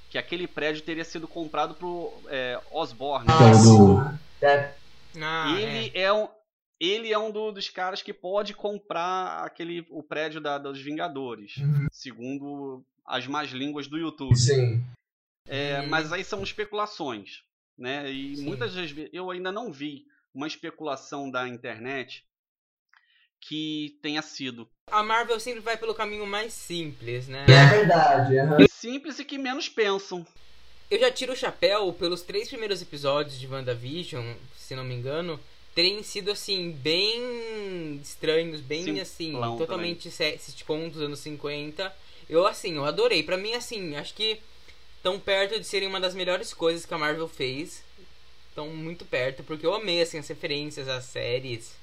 que aquele prédio teria sido comprado pro é, Osborne. É do-. É, Ah, ele é, um ele é um do- dos caras que pode comprar aquele o prédio da- dos Vingadores, Uhum. segundo as más línguas do YouTube. sim. É, Hum. Mas aí são especulações, né? E Sim. muitas das vezes eu ainda não vi uma especulação da internet que tenha sido A Marvel sempre vai pelo caminho mais simples, né? É verdade. aham. simples e que menos pensam. Eu já tiro o chapéu pelos três primeiros episódios de WandaVision, se não me engano, terem sido assim, bem estranhos, bem Simplão assim, totalmente sitcom dos anos 50. Eu assim, eu adorei. Pra mim, assim, acho que tão perto de serem uma das melhores coisas que a Marvel fez. Estão muito perto, porque eu amei assim, as referências às séries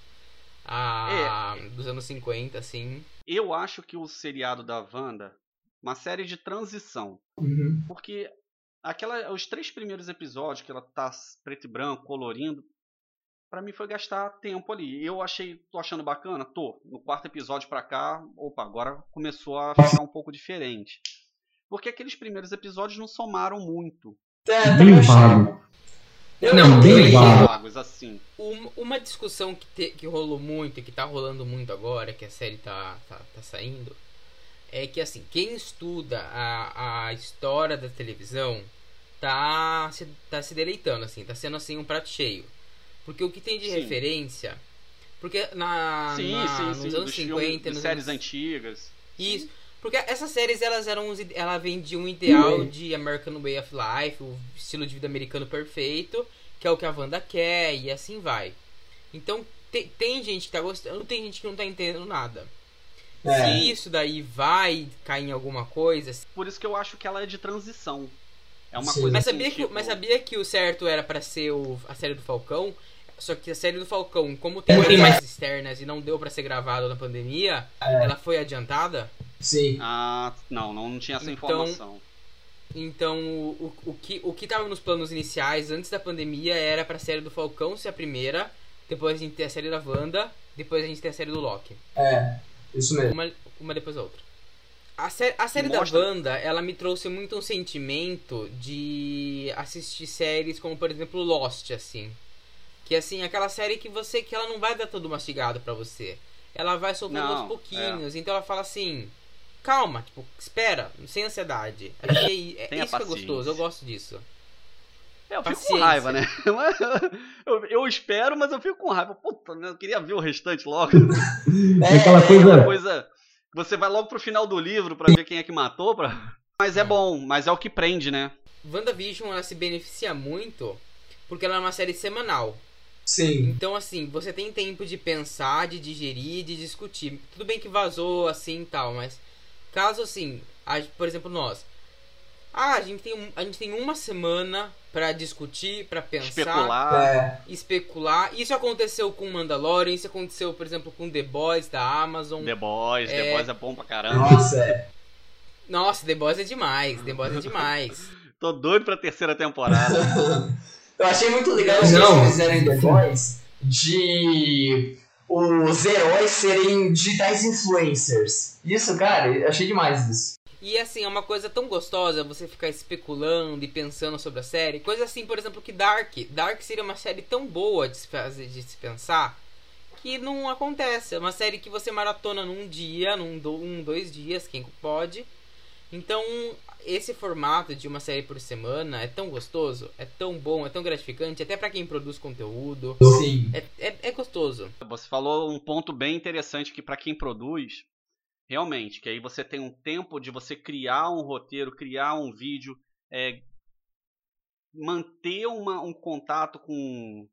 a... É. dos anos 50, assim. Eu acho que o seriado da Wanda, uma série de transição, Uhum. porque aquela os três primeiros episódios que ela tá preto e branco, colorindo, pra mim foi gastar tempo ali. Eu achei, tô achando bacana, tô. No quarto episódio pra cá, opa, agora começou a ficar um pouco diferente. Porque aqueles primeiros episódios não somaram muito. É, Bem achei. vago. Não, bem vago. vagos assim. Um- uma discussão que, te- que rolou muito e que tá rolando muito agora, que a série tá, tá, tá saindo, é que assim, quem estuda a, a história da televisão tá se, tá se deleitando, assim, tá sendo assim um prato cheio. Porque o que tem de Sim. referência. Porque na, sim, na- sim, nos sim. anos Dos 50, filmes, nos séries anos- antigas. Isso. Porque essas séries, elas eram ela vendia um ideal de American Way of Life, o estilo de vida americano perfeito, que é o que a Wanda quer, e assim vai. Então, te- tem gente que tá gostando, tem gente que não tá entendendo nada. É. Se isso daí vai cair em alguma coisa. Por isso que eu acho que ela é de transição. É uma Sim. coisa Mas assim, sabia, que, tipo, mas sabia que o certo era pra ser o, a série do Falcão? Só que a série do Falcão, como tem É coisas verdade. externas e não deu pra ser gravado na pandemia, É. ela foi adiantada. Sim. Ah, não, não tinha essa Então, informação. Então, o, o, o que o que tava nos planos iniciais antes da pandemia era pra série do Falcão ser a primeira, depois a gente ter a série da Wanda, depois a gente ter a série do Loki. É. Isso mesmo. Uma, uma depois da outra. A, sé a série Mostra- da Wanda, ela me trouxe muito um sentimento de assistir séries como, por exemplo, Lost, assim. Que assim, aquela série que você que ela não vai dar tudo mastigado pra você. Ela vai soltando Não, aos pouquinhos. Então ela fala assim: calma, tipo, espera, sem ansiedade. É, Tenha isso que é paciência. gostoso, eu gosto disso. É, eu fico com paciência. raiva, né? Eu, eu espero, mas eu fico com raiva. Puta, eu queria ver o restante logo. É aquela Uma coisa. coisa. Você vai logo pro final do livro pra ver quem é que matou. Pra... Mas é bom, mas é o que prende, né? WandaVision, ela se beneficia muito porque ela é uma série semanal. Sim. Então, assim, você tem tempo de pensar, de digerir, de discutir. Tudo bem que vazou assim e tal, mas caso assim, a- por exemplo, nós. Ah, a gente tem, um- a gente tem uma semana pra discutir, pra pensar, Especular. É. especular. Isso aconteceu com Mandalorian, isso aconteceu, por exemplo, com The Boys da Amazon. The Boys, The É. Boys é bom pra caramba. Nossa, é. Nossa, The Boys é demais, The Boys é demais. Tô doido pra terceira temporada. Eu achei muito legal o Não. que eles fizeram em The Boys de os heróis serem digitais influencers. Isso, cara, eu achei demais isso. E assim, é uma coisa tão gostosa você ficar especulando e pensando sobre a série. Coisa assim, por exemplo, que Dark. Dark seria uma série tão boa de se fazer, de se pensar, que não acontece. É uma série que você maratona num dia, num do, um, dois dias, quem pode. Então, esse formato de uma série por semana é tão gostoso, é tão bom, é tão gratificante, até pra quem produz conteúdo. Sim. É, é, é gostoso. Você falou um ponto bem interessante que pra quem produz, realmente, que aí você tem um tempo de você criar um roteiro, criar um vídeo, é, manter uma- um contato com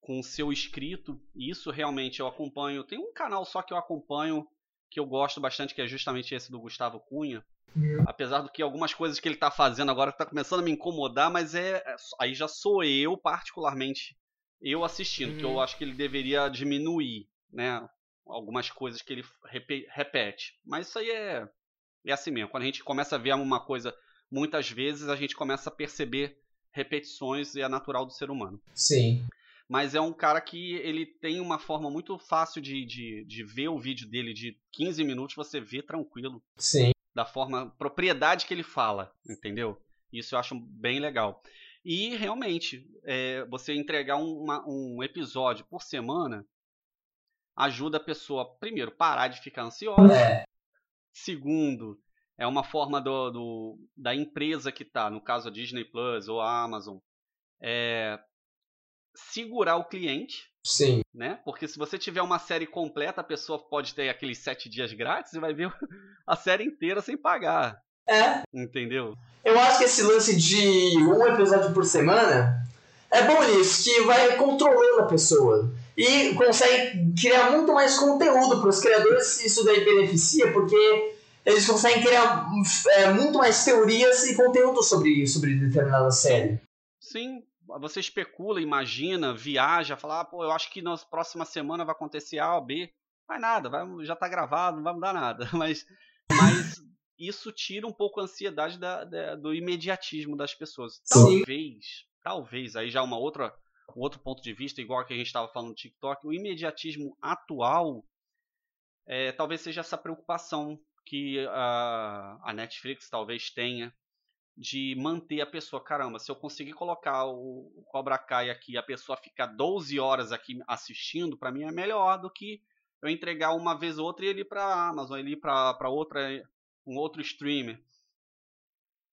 com o seu inscrito. E Isso realmente eu acompanho. Tem um canal só que eu acompanho que eu gosto bastante, que é justamente esse do Gustavo Cunha. Uhum. Apesar do que algumas coisas que ele tá fazendo agora tá começando a me incomodar, mas é é- aí já sou eu particularmente eu assistindo, que eu Uhum. acho que ele deveria diminuir, né, algumas coisas que ele repe- repete. Mas isso aí é é assim mesmo. Quando a gente começa a ver uma coisa muitas vezes, a gente começa a perceber repetições e é natural do ser humano Sim. mas é um cara que ele tem uma forma muito fácil de, de, de ver o vídeo dele de 15 minutos, você vê tranquilo, Sim. Da forma, propriedade que ele fala, entendeu? Isso eu acho bem legal. E realmente, é, você entregar um, uma- um episódio por semana ajuda a pessoa, primeiro, parar de ficar ansiosa, É. segundo, é uma forma do, do- da empresa que tá, no caso a Disney Plus ou a Amazon, é, segurar o cliente, Sim. né? Porque se você tiver uma série completa, a pessoa pode ter aqueles sete dias grátis e vai ver a série inteira sem pagar, É. entendeu? Eu acho que esse lance de um episódio por semana é bom nisso, que vai controlando a pessoa. E consegue criar muito mais conteúdo para os criadores, isso daí beneficia, porque eles conseguem criar é, muito mais teorias e conteúdo sobre, sobre determinada série. Sim, você especula, imagina, viaja, fala, ah, pô, eu acho que na próxima semana vai acontecer A ou B. Vai nada, vai, já tá gravado, não vai mudar nada. Mas, mas isso tira um pouco a ansiedade da- da- do imediatismo das pessoas. Sim. Talvez, talvez, aí já uma outra, um outro ponto de vista, igual que a gente estava falando no TikTok, o imediatismo atual é, talvez seja essa preocupação que a, a Netflix talvez tenha de manter a pessoa. Caramba, se eu conseguir colocar o, o Cobra Kai aqui e a pessoa ficar 12 horas aqui assistindo, para mim é melhor do que eu entregar uma vez ou outra e ele ir pra Amazon, ele ir pra, pra outra, um outro streamer.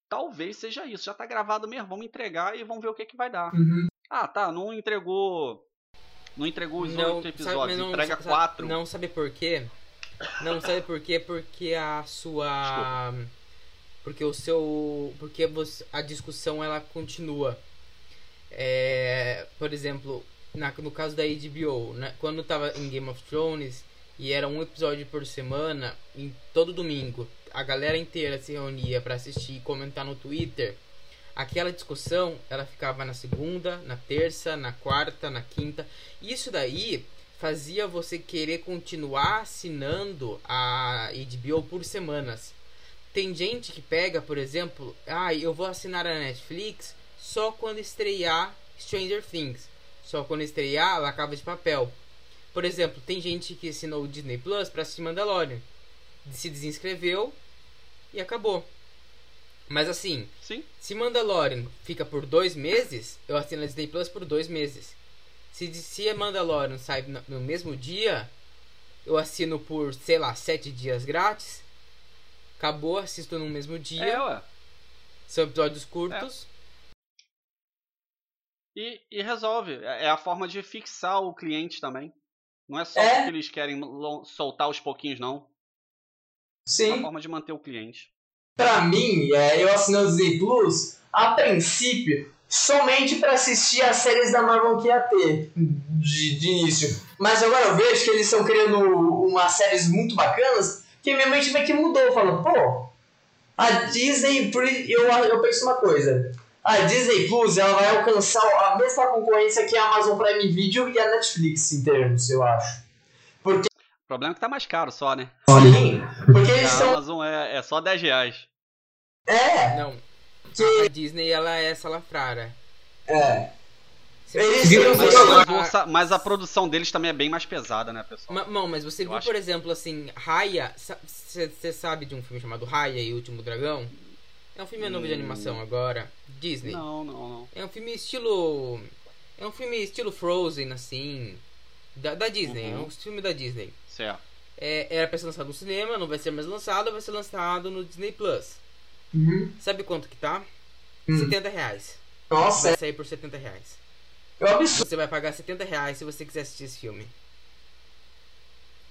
Talvez seja isso, já tá gravado mesmo, vamos entregar e vamos ver o que, que vai dar. Uhum. Ah, tá, não entregou. Não entregou os Não, oito sabe- episódios, mas não- entrega sabe- quatro. Não sabe por quê? Não sabe por quê? Porque a sua. Porque o seu. Porque você, a discussão ela continua. É, por exemplo, na- no caso da HBO, né, quando tava em Game of Thrones e era um episódio por semana, em todo domingo, a galera inteira se reunia pra assistir e comentar no Twitter. Aquela discussão, ela ficava na segunda, na terça, na quarta, na quinta. Isso daí fazia você querer continuar assinando a HBO por semanas. Tem gente que pega, por exemplo, ah, eu vou assinar a Netflix só quando estrear Stranger Things. Só quando estrear La Cava de Papel. Por exemplo, tem gente que assinou o Disney Plus pra assistir Mandalorian. Se desinscreveu e acabou. Mas assim, Sim. se Mandalorian fica por dois meses, eu assino a Disney Plus por dois meses. Se, se Mandalorian sai no, no mesmo dia, eu assino por, sei lá, sete dias grátis. Acabou, assisto no mesmo dia. É, ué. São episódios curtos. E, e resolve. É é a forma de fixar o cliente também. Não é só É. porque eles querem soltar aos pouquinhos, não. É uma Sim. forma de manter o cliente. Pra mim, é, eu assinei o Disney Plus, a princípio, somente pra assistir as séries da Marvel que ia ter de, de início. Mas agora eu vejo que eles estão criando umas séries muito bacanas que minha mente meio que mudou. Eu falo, pô, a Disney, Plus- eu, eu penso uma coisa. A Disney Plus ela vai alcançar a mesma concorrência que a Amazon Prime Video e a Netflix em termos, eu acho. O problema é que tá mais caro só, né? Sim, porque eles A são. Amazon é, é só 10 reais. É, Não. que. A Disney, ela é salafrária. É. Mas, a- mas produção deles também é bem mais pesada, né, pessoal? Ma- Não, mas você Eu viu, acho por exemplo, assim, Raya. Você sabe de um filme chamado Raya e o Último Dragão? É um filme novo de Hum. animação agora. Disney. Não, não, não. É um filme estilo. É um filme estilo Frozen, assim. Da, da Disney. Uhum. É um filme da Disney. Certo. É, era pra ser lançado no cinema, não vai ser mais lançado, vai ser lançado no Disney Plus. Uhum. Sabe quanto que tá? Hum. 70 reais. Nossa, Vai sair por 70 reais. É um absurdo. Você vai pagar 70 reais se você quiser assistir esse filme.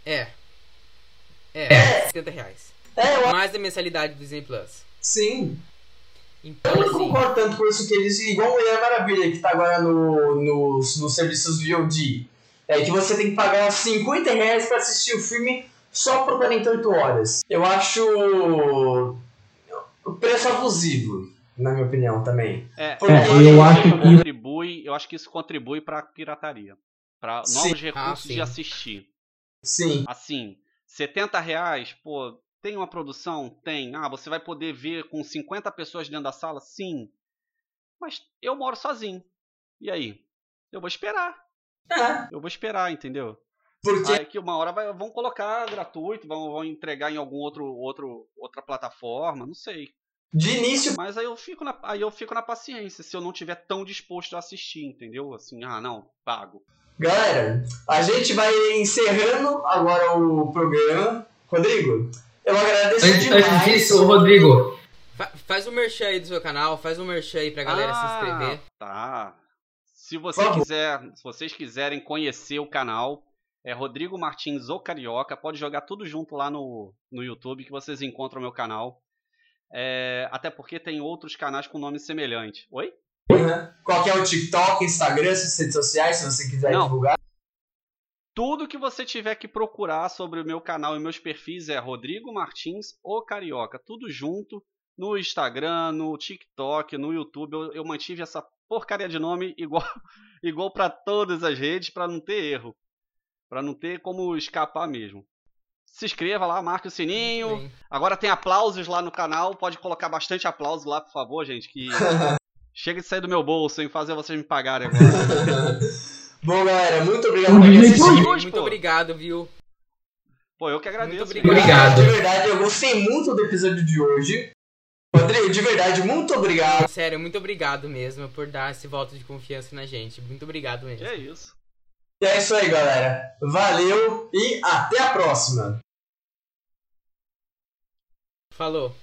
É. É, 70 reais. É, eu Mais a mensalidade do Disney Plus. Sim. Então, Eu não assim. concordo tanto com isso que eles. Igual Mulher Maravilha, que tá agora no, nos, nos serviços VOD. É que você tem que pagar 50 reais pra assistir o filme só por 48 horas. Eu acho. o preço abusivo, na minha opinião também. É, Porque- É, eu acho isso que contribui, eu acho que isso contribui pra pirataria. Pra Sim. novos Ah, recursos sim. de assistir. Sim. Assim, 70 reais, pô, tem uma produção? Tem. Ah, você vai poder ver com 50 pessoas dentro da sala? Sim. Mas eu moro sozinho. E aí? Eu vou esperar. É, Eu vou esperar, entendeu? porque. Aí que uma hora vai, vão colocar gratuito, vão, vão entregar em algum outro, outro outra plataforma, não sei. De início. Mas aí eu fico na, aí eu fico na paciência, se eu não tiver tão disposto a assistir, entendeu? Assim, ah, não, pago. Galera, a gente vai encerrando agora o programa. Rodrigo, eu agradeço Antes, demais. antes disso, Rodrigo, fa- faz um merchan aí do seu canal, faz um merchan aí pra galera se inscrever. Tá. Se você quiser, se vocês quiserem conhecer o canal, é Rodrigo Martins ou Carioca, pode jogar tudo junto lá no, no YouTube que vocês encontram o meu canal. É, até porque tem outros canais com nome semelhante. Oi? Uhum. Qual é o TikTok, Instagram, suas redes sociais, se você quiser Não. divulgar. Tudo que você tiver que procurar sobre o meu canal e meus perfis é Rodrigo Martins ou Carioca. Tudo junto no Instagram, no TikTok, no YouTube. Eu, eu mantive essa porcaria de nome igual, igual para todas as redes para não ter erro. Para não ter como escapar mesmo. Se inscreva lá, marque o sininho. Agora tem aplausos lá no canal. Pode colocar bastante aplauso lá, por favor, gente. Que chega de sair do meu bolso e fazer vocês me pagarem agora. Bom, galera, muito obrigado por assistir. Muito pô. obrigado, viu? Pô, eu que agradeço. Muito obrigado. Obrigado. De verdade, eu gostei muito do episódio de hoje. Rodrigo, de verdade, muito obrigado. Sério, muito obrigado mesmo por dar esse voto de confiança na gente. Muito obrigado mesmo. É isso. E é isso aí, galera. Valeu e até a próxima. Falou.